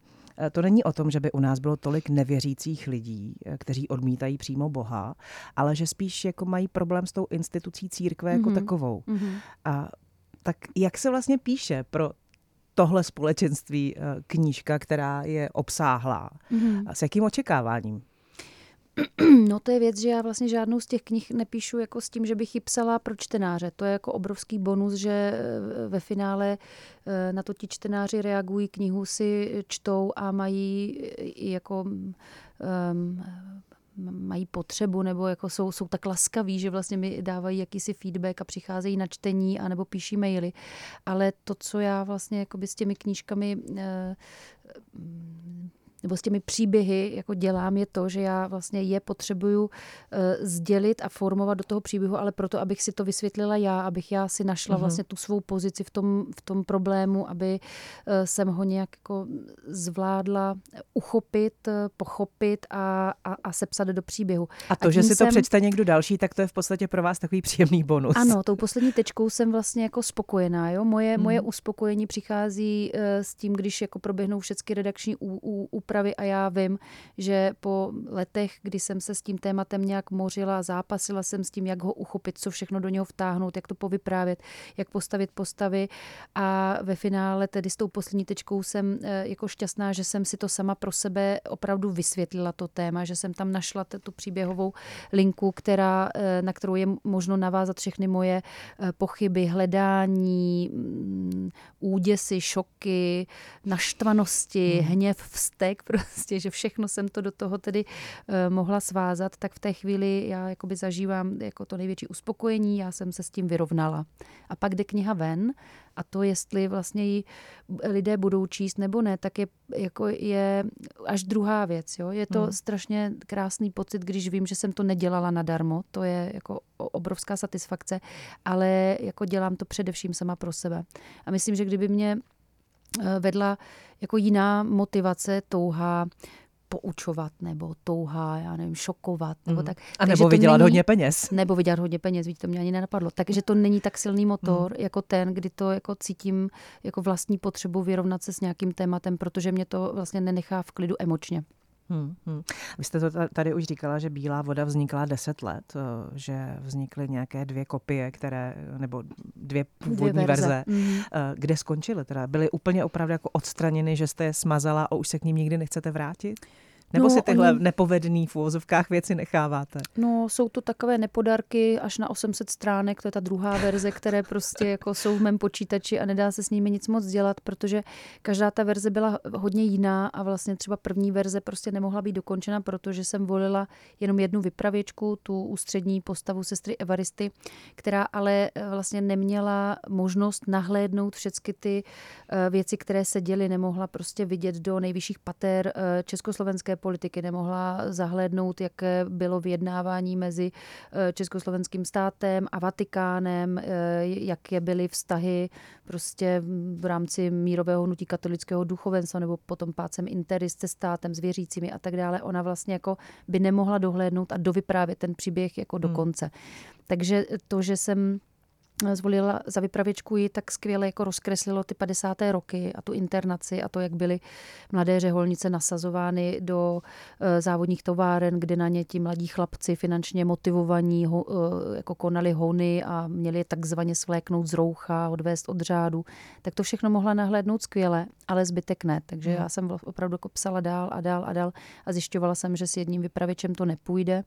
to není o tom, že by u nás bylo tolik nevěřících lidí, kteří odmítají přímo Boha, ale že spíš jako mají problém s tou institucí církve jako mm-hmm. takovou. Mm-hmm. A tak jak se vlastně píše pro tohle společenství knížka, která je obsáhlá? Mm-hmm. A s jakým očekáváním? No to je věc, že já vlastně žádnou z těch knih nepíšu jako s tím, že bych ji psala pro čtenáře. To je jako obrovský bonus, že eh, ve finále eh, na to ti čtenáři reagují, knihu si čtou a mají i jako um, mají potřebu nebo jako jsou, jsou tak laskaví, že vlastně mi dávají jakýsi feedback a přicházejí na čtení a nebo píší maily. Ale to, co já vlastně s těmi knížkami eh, nebo s těmi příběhy jako dělám, je to, že já vlastně je potřebuju uh, sdělit a formovat do toho příběhu, ale proto, abych si to vysvětlila já, abych já si našla uh-huh. vlastně tu svou pozici v tom, v tom problému, aby uh, jsem ho nějak jako zvládla uchopit, uh, pochopit a, a, a sepsat do příběhu. A to, a že si jsem... to přečte někdo další, tak to je v podstatě pro vás takový příjemný bonus. Ano, tou poslední tečkou jsem vlastně jako spokojená. Jo? Moje, uh-huh. moje uspokojení přichází s tím, když jako proběhnou všechny redakční úpravy přípravy a já vím, že po letech, kdy jsem se s tím tématem nějak mořila, zápasila jsem s tím, jak ho uchopit, co všechno do něho vtáhnout, jak to povyprávět, jak postavit postavy a ve finále tedy s tou poslední tečkou jsem eh, jako šťastná, že jsem si to sama pro sebe opravdu vysvětlila to téma, že jsem tam našla tu příběhovou linku, která, eh, na kterou je možno navázat všechny moje eh, pochyby, hledání, mm, úděsy, šoky, naštvanosti, hmm. hněv, vztek, prostě, že všechno jsem to do toho tedy uh, mohla svázat, tak v té chvíli já jakoby zažívám jako to největší uspokojení, já jsem se s tím vyrovnala. A pak jde kniha ven a to, jestli vlastně ji lidé budou číst nebo ne, tak je, jako je až druhá věc. Jo? Je to hmm. strašně krásný pocit, když vím, že jsem to nedělala nadarmo. To je jako obrovská satisfakce, ale jako dělám to především sama pro sebe. A myslím, že kdyby mě Eh, vedla jako jiná motivace, touha poučovat nebo touha, já nevím, šokovat nebo mm. tak. A nebo vydělat není, hodně peněz. Nebo vydělat hodně peněz, vidíte, to mě ani nenapadlo. Takže to není tak silný motor mm. jako ten, kdy to jako cítím jako vlastní potřebu vyrovnat se s nějakým tématem, protože mě to vlastně nenechá v klidu emočně. Hmm, hmm. Vy jste to tady už říkala, že Bílá voda vznikla deset let, eh, že vznikly nějaké dvě kopie, které, nebo dvě původní dvě verze. verze. Hmm. Kde skončily teda? Byly úplně opravdu jako odstraněny, že jste je smazala a už se k ním nikdy nechcete vrátit? Nebo no, si tyhle oni... nepovedený v úvozovkách věci necháváte? No, jsou to takové nepodarky až na 800 stránek, to je ta druhá verze, které prostě jako jsou v mém počítači a nedá se s nimi nic moc dělat, protože každá ta verze byla hodně jiná a vlastně třeba první verze prostě nemohla být dokončena, protože jsem volila jenom jednu vypravěčku, tu ústřední postavu sestry Evaristy, která ale eh, vlastně neměla možnost nahlédnout všechny ty eh, věci, které se děly, nemohla prostě vidět do nejvyšších pater eh, politiky, nemohla zahlédnout, jaké bylo vyjednávání mezi eh, Československým státem a Vatikánem, eh, jaké byly vztahy prostě v rámci mírového hnutí katolického duchovenstva nebo potom pácem interis se státem, s věřícími a tak dále. Ona vlastně jako by nemohla dohlédnout a dovyprávět ten příběh jako do hmm. konce. Takže to, že jsem zvolila za vypravěčku ji tak skvěle jako rozkreslilo ty 50. roky a tu internaci a to, jak byly mladé řeholnice nasazovány do eh, závodních továren, kde na ně ti mladí chlapci finančně motivovaní ho, eh, jako konali hony a měli je takzvaně svléknout z roucha, odvést od řádu, tak to všechno mohla nahlédnout skvěle, ale zbytek ne. Takže hmm. já jsem opravdu jako psala dál a dál a dál a zjišťovala jsem, že s jedním vypravěčem to nepůjde.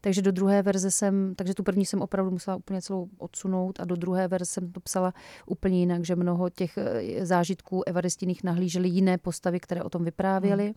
Takže do druhé verze jsem, takže tu první jsem opravdu musela úplně celou odsunout a do druhé verze jsem to psala úplně jinak, že mnoho těch eh, zážitků evaristinných nahlížely jiné postavy, které o tom vyprávěly. Hmm.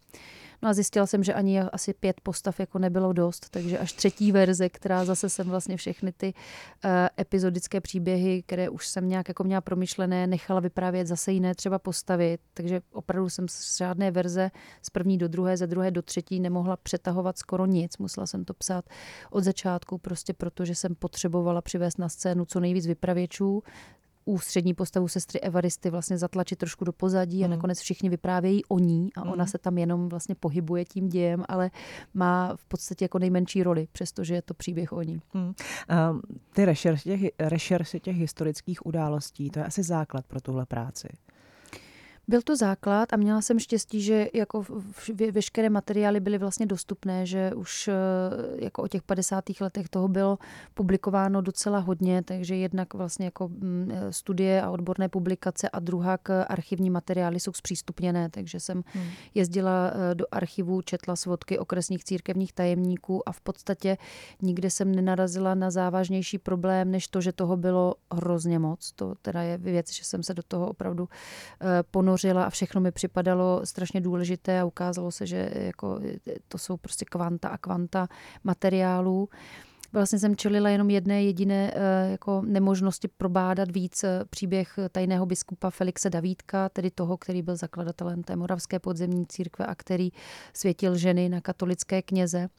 No a zjistila jsem, že ani asi pět postav jako nebylo dost, takže až třetí verze, která zase jsem vlastně všechny ty uh, epizodické příběhy, které už jsem nějak jako měla promyšlené, nechala vyprávět zase jiné třeba postavy, takže opravdu jsem z žádné verze z první do druhé, ze druhé do třetí nemohla přetahovat skoro nic. Musela jsem to psát od začátku, prostě protože jsem potřebovala přivést na scénu co nejvíc vypravěčů, ústřední postavu sestry Evaristy vlastně zatlačit trošku do pozadí mm. a nakonec všichni vyprávějí o ní a mm. ona se tam jenom vlastně pohybuje tím dějem, ale má v podstatě jako nejmenší roli, přestože je to příběh o ní. Mm. Um, ty rešerše těch, rešerše těch historických událostí, to je asi základ pro tuhle práci. Byl to základ a měla jsem štěstí, že jako veškeré materiály byly vlastně dostupné, že už eh, jako o těch 50. letech toho bylo publikováno docela hodně, takže jednak vlastně jako mm, eh, studie a odborné publikace a druhá k archivní materiály jsou zpřístupněné, takže jsem hmm. jezdila eh, do archivu, četla svodky okresních církevních tajemníků a v podstatě nikde jsem nenarazila na závažnější problém, než to, že toho bylo hrozně moc. To teda je věc, že jsem se do toho opravdu ponořila ponořila a všechno mi připadalo strašně důležité a ukázalo se, že jako to jsou prostě kvanta a kvanta materiálů. Vlastně jsem čelila jenom jedné jediné eh, jako nemožnosti probádat víc eh, příběh tajného biskupa Felixe Davídka, tedy toho, který byl zakladatelem té moravské podzemní církve a který světil ženy na katolické kněze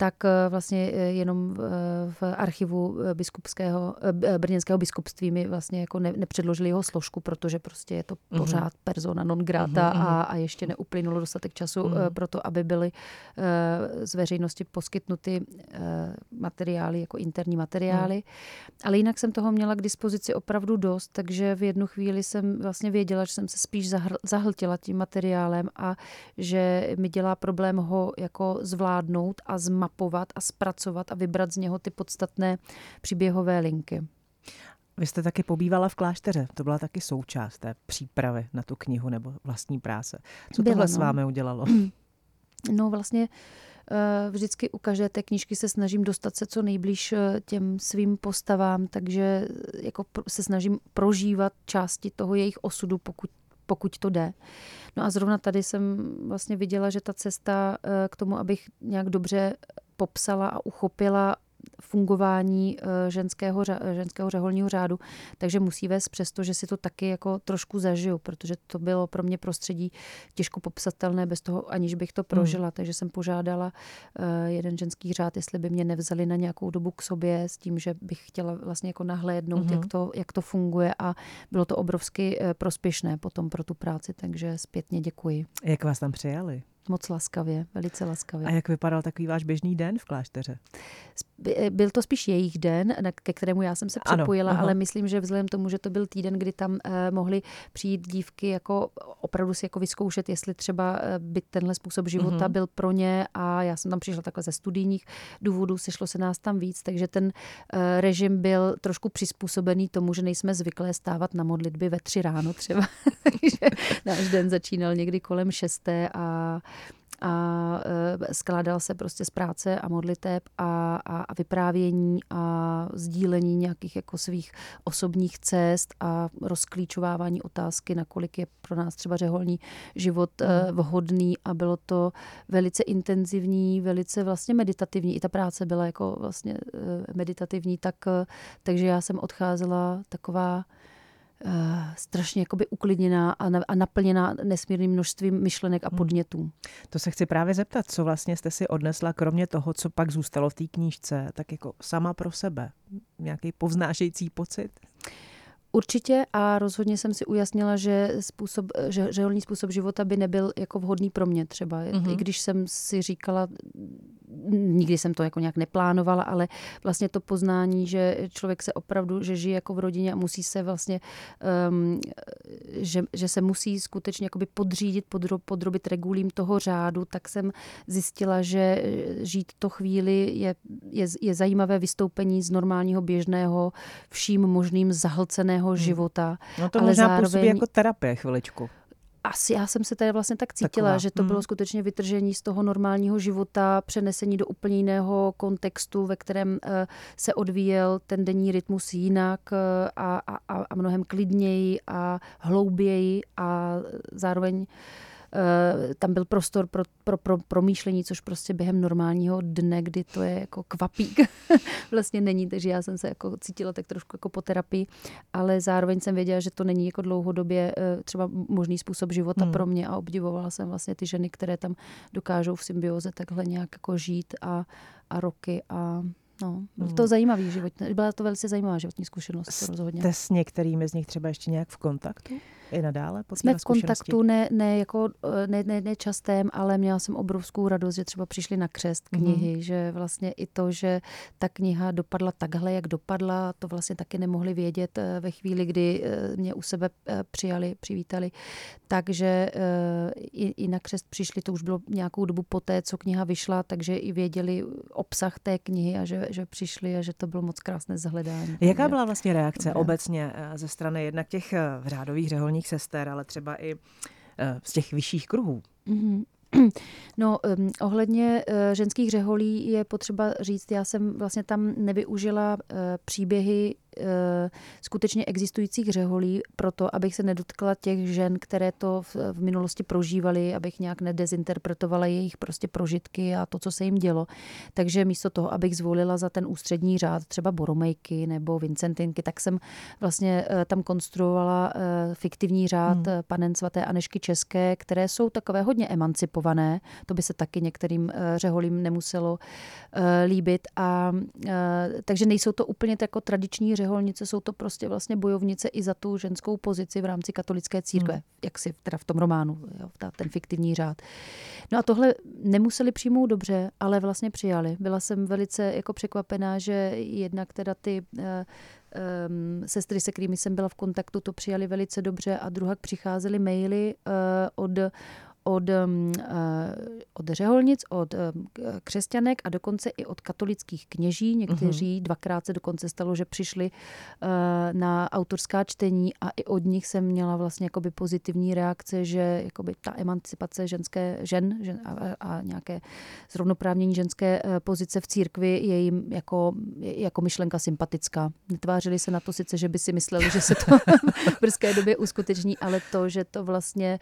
tak eh, vlastně eh, jenom eh, v archivu biskupského, brněnského biskupství mi vlastně jako ne, nepředložili jeho složku, protože prostě je to mhm. pořád persona non grata mm-hmm. a, a ještě neuplynulo dostatek času mm-hmm. pro to, aby byly z veřejnosti poskytnuty materiály, jako interní materiály. Mm. Ale jinak jsem toho měla k dispozici opravdu dost, takže v jednu chvíli jsem vlastně věděla, že jsem se spíš zahl, zahltila tím materiálem a že mi dělá problém ho jako zvládnout a zmapovat zmapovat a zpracovat a vybrat z něho ty podstatné příběhové linky. Vy jste taky pobývala v klášteře, to byla taky součást té přípravy na tu knihu nebo vlastní práce. Co Byla, tohle no. s vámi udělalo? No vlastně eh, vždycky u každé té knížky se snažím dostat se co nejblíž eh, těm svým postavám, takže eh, jako se snažím prožívat části toho jejich osudu, pokud pokud to jde. No a zrovna tady jsem vlastně viděla, že ta cesta k tomu, abych nějak dobře popsala a uchopila fungování eh, ženského, ženského řeholního řádu, takže musí vést přesto, že si to taky jako trošku zažiju, protože to bylo pro mě prostředí těžko popsatelné bez toho, aniž bych to prožila. Hmm. Takže jsem požádala eh, jeden ženský řád, jestli by mě nevzali na nějakou dobu k sobě s tím, že bych chtěla vlastně jako nahlédnout, hmm. jak, to, jak to funguje a bylo to obrovsky eh, prospěšné potom pro tu práci, takže zpětně děkuji. Jak vás tam přijali? Moc laskavě, velice laskavě. A jak vypadal takový váš běžný den v klášteře? Eh, byl to spíš jejich den, ke kterému já jsem se připojila, ano, ale myslím, že vzhledem tomu, že to byl týden, kdy tam eh, mohly přijít dívky jako opravdu si jako vyzkoušet, jestli třeba eh, by tenhle způsob života uh-huh. byl pro ně a já jsem tam přišla takhle ze studijních důvodů, sešlo se nás tam víc, takže ten eh, režim byl trošku přizpůsobený tomu, že nejsme zvyklé stávat na modlitby ve tři ráno třeba, takže náš den začínal někdy kolem šesté a a e, skládal se prostě z práce a modliteb a, a, a vyprávění a sdílení nějakých jako svých osobních cest a rozklíčovávání otázky, nakolik je pro nás třeba řeholní život mm. vhodný a bylo to velice intenzivní, velice vlastně meditativní. I ta práce byla jako vlastně e, meditativní, tak, takže já jsem odcházela taková strašně jakoby uklidněná a, na, a naplněná nesmírným množstvím myšlenek a hmm. podnětů. To se chci právě zeptat, co vlastně jste si odnesla, kromě toho, co pak zůstalo v té knížce, tak jako sama pro sebe. Nějaký povznášející pocit? Určitě a rozhodně jsem si ujasnila, že způsob, že řeholní způsob života by nebyl jako vhodný pro mě třeba. Mm-hmm. I když jsem si říkala, nikdy jsem to jako nějak neplánovala, ale vlastně to poznání, že člověk se opravdu, že žije jako v rodině a musí se vlastně, um, že, že se musí skutečně jakoby podřídit, podrob, podrobit regulím toho řádu, tak jsem zjistila, že žít to chvíli je, je, je zajímavé vystoupení z normálního běžného vším možným zahlceného hmm. života. No to ale možná zároveň... působí jako terapie chviličku asi já jsem se tady vlastně tak cítila, Taková. že to bylo hmm. skutečně vytržení z toho normálního života, přenesení do úplně jiného kontextu, ve kterém uh, se odvíjel ten denní rytmus jinak uh, a, a, a mnohem klidněji a hlouběji a zároveň uh, Eh, tam byl prostor pro, pro, pro promýšlení, což prostě během normálního dne, kdy to je jako kvapík, vlastně není, takže já jsem se jako cítila tak trošku jako po terapii, ale zároveň jsem věděla, že to není jako dlouhodobě eh, třeba možný způsob života hmm. pro mě a obdivovala jsem vlastně ty ženy, které tam dokážou v symbioze takhle nějak jako žít a, a roky a No, byl to hmm. zajímavý život, byla to velice zajímavá životní zkušenost, to rozhodně. Jste s některými z nich třeba ještě nějak v kontaktu? I nadále? Po Jsme v kontaktu, ne, ne, jako, ne, ne, ne častém, ale měla jsem obrovskou radost, že třeba přišli na křest mhm. knihy, mm-hmm. že vlastně i to, že ta kniha dopadla takhle, jak dopadla, to vlastně taky nemohli vědět eh, ve chvíli, kdy eh, mě u sebe eh, přijali, přivítali. Takže i, i na křest přišli, to už bylo nějakou dobu poté, co kniha vyšla, takže i věděli obsah té knihy a že, že přišli a že to bylo moc krásné zahledání. Jaká byla vlastně reakce Dobré. obecně ze strany jednak těch řádových řeholních sester, ale třeba i z těch vyšších kruhů? Mm-hmm. No, um, ohledně uh, ženských řeholí je potřeba říct, já jsem vlastně tam nevyužila uh, příběhy Eh, skutečně existujících řeholí proto, abych se nedotkla těch žen, které to v, v minulosti prožívaly, abych nějak nedezinterpretovala jejich prostě prožitky a to, co se jim dělo. Takže místo toho, abych zvolila za ten ústřední řád třeba Boromejky nebo Vincentinky, tak jsem vlastně eh, tam konstruovala eh, fiktivní řád hmm. panen svaté Anešky České, které jsou takové hodně emancipované. To by se taky některým řeholím nemuselo líbit. A, takže nejsou to úplně jako tradiční řeholí, řeholnice jsou to prostě vlastně bojovnice i za tu ženskou pozici v rámci katolické církve, hmm. jak si teda v tom románu, jo, ten fiktivní řád. No a tohle nemuseli přijmout dobře, ale vlastně přijali. Byla jsem velice jako překvapená, že jednak teda ty uh, um, sestry, se kterými jsem byla v kontaktu, to přijali velice dobře a druhak přicházely maily uh, od od, mm, eh, od řeholnic, od eh, křesťanek a dokonce i od katolických kněží. Někteří uh-huh. dvakrát se dokonce stalo, že přišli eh, na autorská čtení a i od nich jsem měla vlastně jakoby pozitivní reakce, že jakoby ta emancipace ženské žen, žen a, a nějaké zrovnoprávnění ženské pozice v církvi je jim jako, jako myšlenka sympatická. Netvářili se na to sice, že by si mysleli, že se to v brzké době uskuteční, ale to, že to vlastně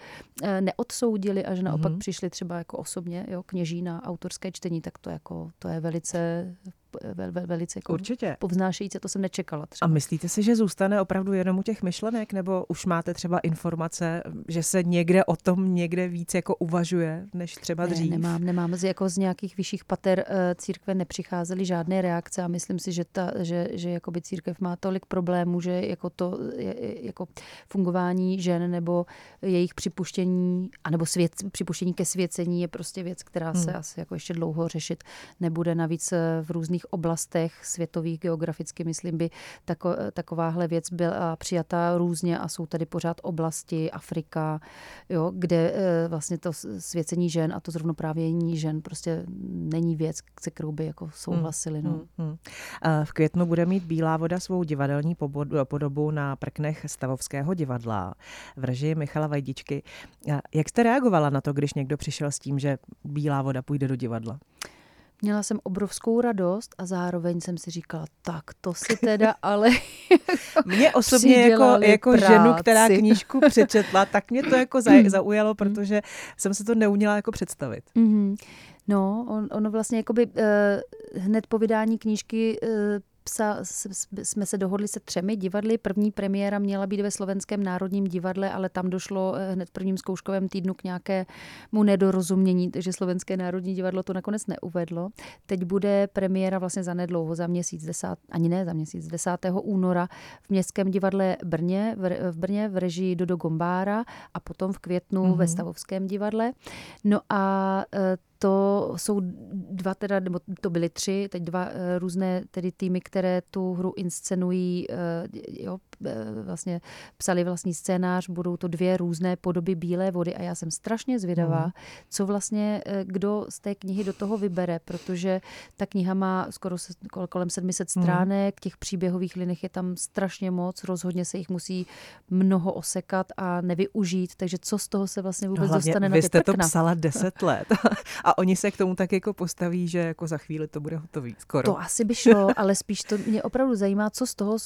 neodsoudili nebyli a že naopak mm-hmm. přišli třeba jako osobně jo, kněží na autorské čtení, tak to, jako, to je velice vel, vel, velice jako Určitě. povznášející, to jsem nečekala. Třeba. A myslíte si, že zůstane opravdu jenom u těch myšlenek, nebo už máte třeba informace, že se někde o tom někde víc jako uvažuje, než třeba dřív? Ne, nemám, nemám. Z, jako z nějakých vyšších pater eh, církve nepřicházely žádné reakce a myslím si, že, ta, že, že jakoby církev má tolik problémů, že jako to jako fungování žen nebo jejich připuštění, anebo svět, připuštění ke svěcení je prostě věc, která se hmm. asi jako ještě dlouho řešit nebude. Navíc eh, v různých oblastech světových geograficky, myslím, by tako, takováhle věc byla přijata různě a jsou tady pořád oblasti, Afrika, jo, kde eh, vlastně to svěcení žen a to zrovnoprávění žen prostě není věc, se kterou by jako souhlasili. No. Hmm, hmm. V květnu bude mít Bílá voda svou divadelní podobu na prknech Stavovského divadla v režii Michala Vajdičky. Jak jste reagovala na to, když někdo přišel s tím, že Bílá voda půjde do divadla? Měla jsem obrovskou radost a zároveň jsem si říkala, tak to si teda ale Mě osobně jako, jako ženu, která knížku přečetla, tak mě to jako zaujalo, protože jsem se to neuměla jako představit. Mm-hmm. No, on, ono vlastně jakoby uh, hned po vydání knížky uh, psa, jsme se dohodli se třemi divadly. První premiéra měla být ve Slovenském národním divadle, ale tam došlo eh, hned v prvním zkouškovém týdnu k nějakému nedorozumění, takže Slovenské národní divadlo to nakonec neuvedlo. Teď bude premiéra vlastně za nedlouho, za měsíc, desát, ani ne za měsíc, 10. února v Městském divadle Brně, v Brně v režii Dodo Gombára a potom v květnu mm-hmm. ve Stavovském divadle. No a eh, to jsou dva teda, nebo to byly tři, teď dva eh, různé tedy týmy, které tu hru inscenují, eh, jo, vlastně psali vlastní scénář, budou to dvě různé podoby Bílé vody a já jsem strašně zvědavá, mm. co vlastně kdo z té knihy do toho vybere, protože ta kniha má skoro kolem 700 mhm. stránek, mm. těch příběhových linek je tam strašně moc, rozhodně se jich musí mnoho osekat a nevyužít, takže co z toho se vlastně vůbec Hlavně dostane na ty Vy jste prkna. to psala 10 let a oni se k tomu tak jako postaví, že jako za chvíli to bude hotový, skoro. To asi by šlo, ale spíš to mě opravdu zajímá, co z toho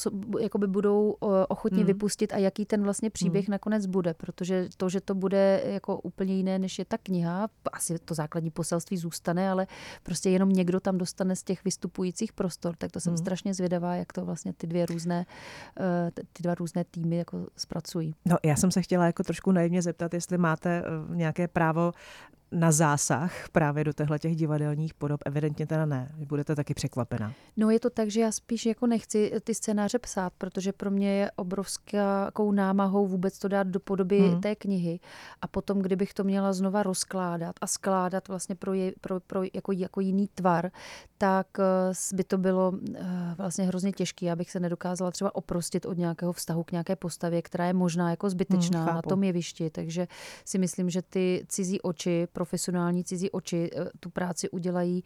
jakoby budou ochotně mm. vypustit a jaký ten vlastně příběh mm. nakonec bude, protože to, že to bude jako úplně jiné, než je ta kniha, asi to základní poselství zůstane, ale prostě jenom někdo tam dostane z těch vystupujících prostor, tak to jsem mm. strašně zvědavá, jak to vlastně ty dvě různé, eh, ty dva různé týmy jako zpracují. No, já jsem se chtěla jako trošku naivně zeptat, jestli máte eh, nějaké právo na zásah právě do těchto těch divadelních podob? Evidentně teda ne. Vy budete taky překvapená. No je to tak, že já spíš jako nechci ty scénáře psát, protože pro mě je obrovskou námahou vůbec to dát do podoby hmm. té knihy. A potom, kdybych to měla znova rozkládat a skládat vlastně pro, je, pro, pro jako, jako jiný tvar, tak eh, by to bylo eh, vlastně hrozně těžké. Já bych se nedokázala třeba oprostit od nějakého vztahu k nějaké postavě, která je možná jako zbytečná hmm, na tom jevišti. Takže si myslím, že ty cizí oči, profesionální cizí oči eh, tu práci udělají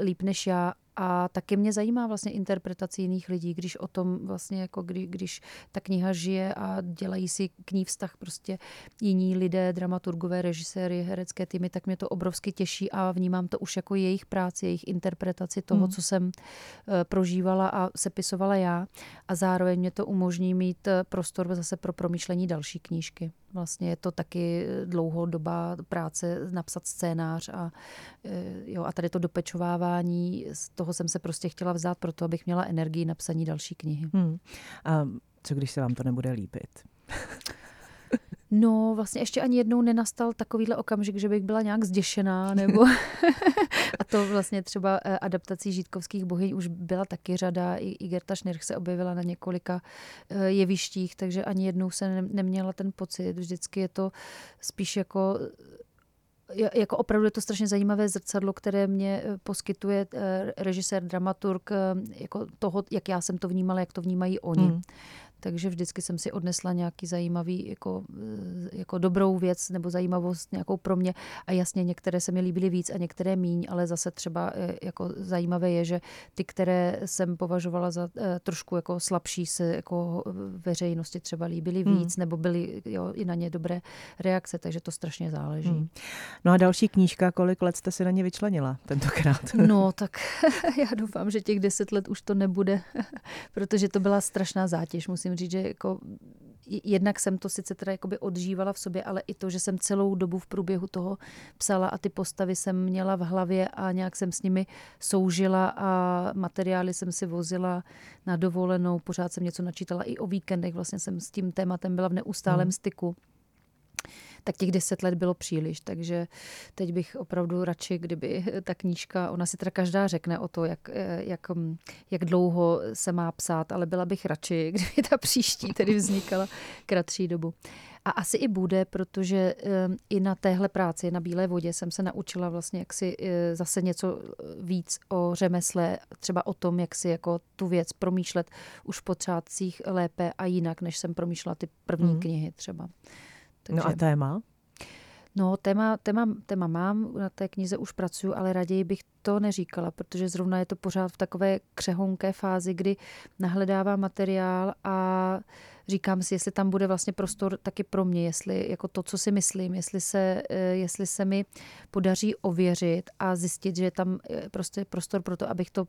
líp než já a taky mě zajímá vlastně interpretace jiných lidí, když o tom vlastně jako kdy, když ta kniha žije a dělají si k ní vztah prostě jiní lidé, dramaturgové, režiséry, herecké týmy, tak mě to obrovsky těší a vnímám to už jako jejich práci, jejich interpretaci toho, hmm. co jsem eh, prožívala a sepisovala já. A zároveň mě to umožní mít eh, prostor zase pro promýšlení další knížky. Vlastně je to taky dlouhodobá práce napsat scénář a, eh, jo, a tady to dopečovávání, z toho jsem se prostě chtěla vzát proto, abych měla energii na psaní další knihy. Hmm. A co když se vám to nebude líbit? No, vlastně ještě ani jednou nenastal takovýhle okamžik, že bych byla nějak zděšená, nebo a to vlastně třeba eh, adaptací žítkovských bohyň už byla taky řada, i, i Gerta Schnirch se objevila na několika eh, jevištích, takže ani jednou se neměla ten pocit. Vždycky je to spíš jako jako opravdu je to strašně zajímavé zrcadlo, které mě eh, poskytuje režisér, dramaturg, jako toho, jak já jsem to vnímala, jak to vnímají oni. Hmm takže vždycky jsem si odnesla nějaký zajímavý, jako, eh, jako dobrou věc nebo zajímavost nějakou pro mě a jasně některé se mi líbily víc a některé míň, ale zase třeba eh, jako zajímavé je, že ty, které jsem považovala za eh, trošku jako slabší, se jako veřejnosti třeba líbily hmm. víc hmm. nebo byly jo, i na ně dobré reakce, takže to strašně záleží. Hmm. No a další knížka, kolik let jste si na ně vyčlenila tentokrát? No tak já doufám, že těch deset let už to nebude, protože to byla strašná zátěž, musím musím říct, že jako jednak jsem to sice teda jakoby odžívala v sobě, ale i to, že jsem celou dobu v průběhu toho psala a ty postavy jsem měla v hlavě a nějak jsem s nimi soužila a materiály jsem si vozila na dovolenou, pořád jsem něco načítala i o víkendech, vlastně jsem s tím tématem byla v neustálém hmm. styku tak těch deset let bylo příliš. Takže teď bych opravdu radši, kdyby ta knížka, ona si teda každá řekne o to, jak, jak, jak dlouho se má psát, ale byla bych radši, kdyby ta příští tedy vznikala kratší dobu. A asi i bude, protože i na téhle práci, na Bílé vodě, jsem se naučila vlastně jak si e, zase něco víc o řemesle, třeba o tom, jak si jako tu věc promýšlet už v počátcích lépe a jinak, než jsem promýšlela ty první mm. knihy třeba. Takže... No a téma? No, téma, téma, téma mám, na té knize už pracuji, ale raději bych to neříkala, protože zrovna je to pořád v takové křehonké fázi, kdy nahledávám materiál a říkám si, jestli tam bude vlastně prostor taky pro mě, jestli jako to, co si myslím, jestli se, eh, jestli se mi podaří ověřit a zjistit, že je tam eh, prostě prostor pro to, abych to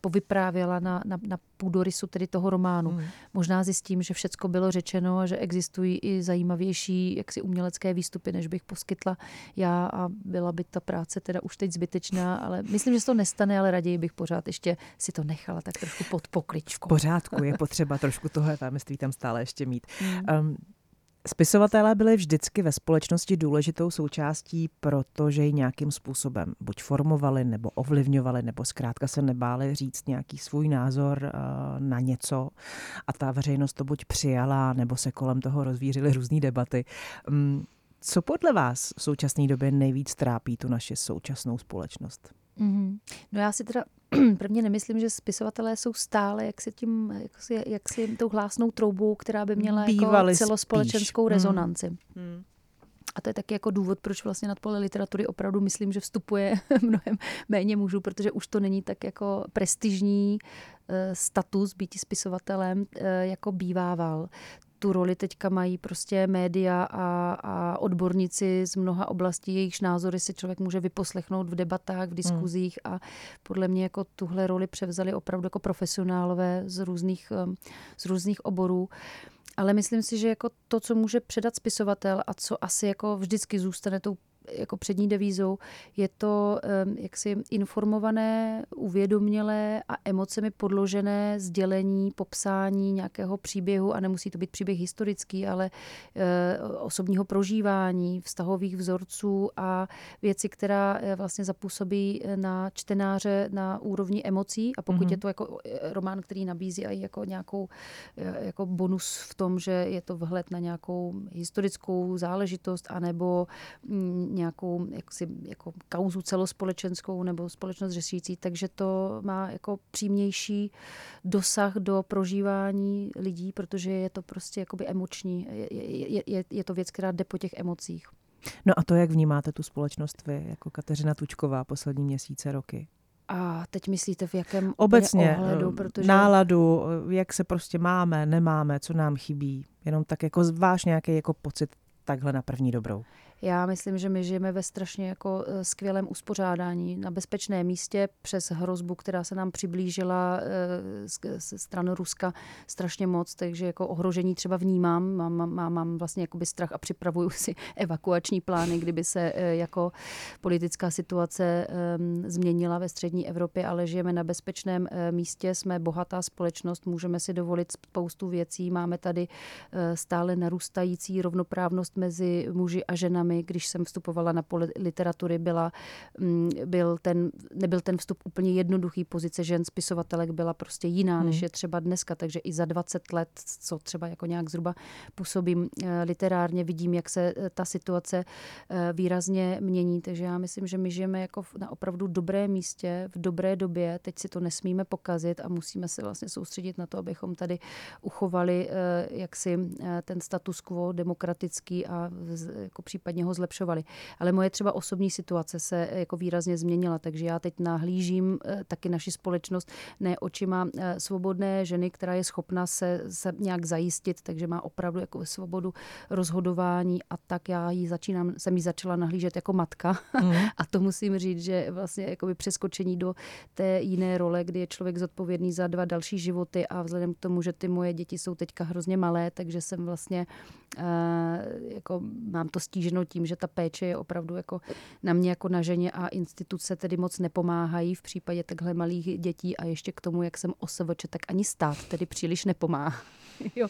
povyprávěla na, na, na půdorysu tedy toho románu. Mm. Možná zjistím, že všecko bylo řečeno a že existují i zajímavější jaksi umělecké výstupy, než bych poskytla já a byla by ta práce teda už teď zbytečná, ale myslím, že se to nestane, ale raději bych pořád ještě si to nechala tak trošku pod pokličku. V pořádku, je potřeba trošku toho tajemství tam stále ještě mít. Mm. Um, Spisovatelé byli vždycky ve společnosti důležitou součástí, protože ji nějakým způsobem buď formovali, nebo ovlivňovali, nebo zkrátka se nebáli říct nějaký svůj názor uh, na něco a ta veřejnost to buď přijala, nebo se kolem toho rozvířily různé debaty. Um, co podle vás v současné době nejvíc trápí tu naši současnou společnost? Mm-hmm. No já si teda prvně nemyslím, že spisovatelé jsou stále jak si tím, jak si, jak si tou hlásnou troubou, která by měla Bývali jako celospolečenskou spíš. rezonanci. Mm. A to je taky jako důvod, proč vlastně nad pole literatury opravdu myslím, že vstupuje mnohem méně mužů, protože už to není tak jako prestižní eh, status být spisovatelem, eh, jako bývával tu roli teďka mají prostě média a, a odborníci z mnoha oblastí, jejichž názory si člověk může vyposlechnout v debatách, v diskuzích hmm. a podle mě jako tuhle roli převzali opravdu jako profesionálové z různých, um, z různých oborů. Ale myslím si, že jako to, co může předat spisovatel a co asi jako vždycky zůstane tou jako přední devízou. Je to jaksi informované, uvědomělé a emocemi podložené sdělení, popsání nějakého příběhu a nemusí to být příběh historický, ale eh, osobního prožívání, vztahových vzorců a věci, která eh, vlastně zapůsobí na čtenáře na úrovni emocí a pokud mm-hmm. je to jako román, který nabízí i jako nějakou jako bonus v tom, že je to vhled na nějakou historickou záležitost anebo nějakou jaksi, jako kauzu celospolečenskou nebo společnost řešící, takže to má jako přímější dosah do prožívání lidí, protože je to prostě jakoby emoční. Je, je, je to věc, která jde po těch emocích. No a to, jak vnímáte tu společnost vy, jako Kateřina Tučková, poslední měsíce, roky? A teď myslíte v jakém Obecně, ohledu? Eh, protože... náladu, jak se prostě máme, nemáme, co nám chybí. Jenom tak jako váš nějaký jako pocit takhle na první dobrou. Já myslím, že my žijeme ve strašně jako eh, skvělém uspořádání na bezpečné místě přes hrozbu, která se nám přiblížila ze eh, strany Ruska strašně moc, takže jako ohrožení třeba vnímám, mám, mám, mám vlastně jakoby strach a připravuju si evakuační plány, kdyby se eh, jako politická situace ehm, změnila ve střední Evropě, ale žijeme na bezpečném místě, jsme bohatá společnost, můžeme si dovolit spoustu věcí, máme tady stále narůstající rovnoprávnost mezi muži a ženami, mi, když jsem vstupovala na pole literatury, byla, mm, byl ten, nebyl ten vstup úplně jednoduchý. Pozice žen spisovatelek byla prostě jiná, hmm. než je třeba dneska. Takže i za 20 let, co třeba jako nějak zhruba působím eh, literárně, vidím, jak se eh, ta situace eh, výrazně mění. Takže já myslím, že my žijeme jako na opravdu dobré místě, v dobré době. Teď si to nesmíme pokazit a musíme se vlastně soustředit na to, abychom tady uchovali jaksi ten status quo demokratický a jako případně ho zlepšovali. Ale moje třeba osobní situace se eh, jako výrazně změnila, takže já teď nahlížím eh, taky naši společnost ne očima eh, svobodné ženy, která je schopna se, se nějak zajistit, takže má opravdu jako svobodu rozhodování a tak já ji začínám, jsem ji začala nahlížet jako matka mm. a to musím říct, že vlastně jakoby přeskočení do té jiné role, kdy je člověk zodpovědný za dva další životy a vzhledem k tomu, že ty moje děti jsou teďka hrozně malé, takže jsem vlastně jako mám to stíženo tím, že ta péče je opravdu jako na mě jako na ženě a instituce tedy moc nepomáhají v případě takhle malých dětí a ještě k tomu, jak jsem osvč, tak ani stát tedy příliš nepomáhá. jo,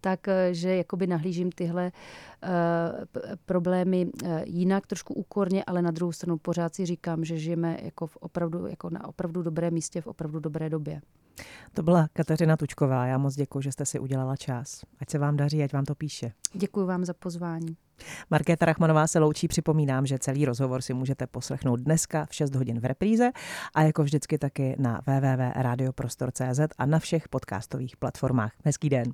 takže eh, jakoby nahlížím tyhle problémy uh, jinak, trošku úkorně, ale na druhou stranu pořád si říkám, že žijeme jako, v opravdu, jako na opravdu dobré místě v opravdu dobré době. To byla Kateřina Tučková. Já moc děkuji, že jste si udělala čas. Ať se vám daří, ať vám to píše. Děkuji vám za pozvání. Markéta Rachmanová se loučí, připomínám, že celý rozhovor si můžete poslechnout dneska v 6 hodin v repríze a jako vždycky taky na www.radioprostor.cz a na všech podcastových platformách. Hezký den.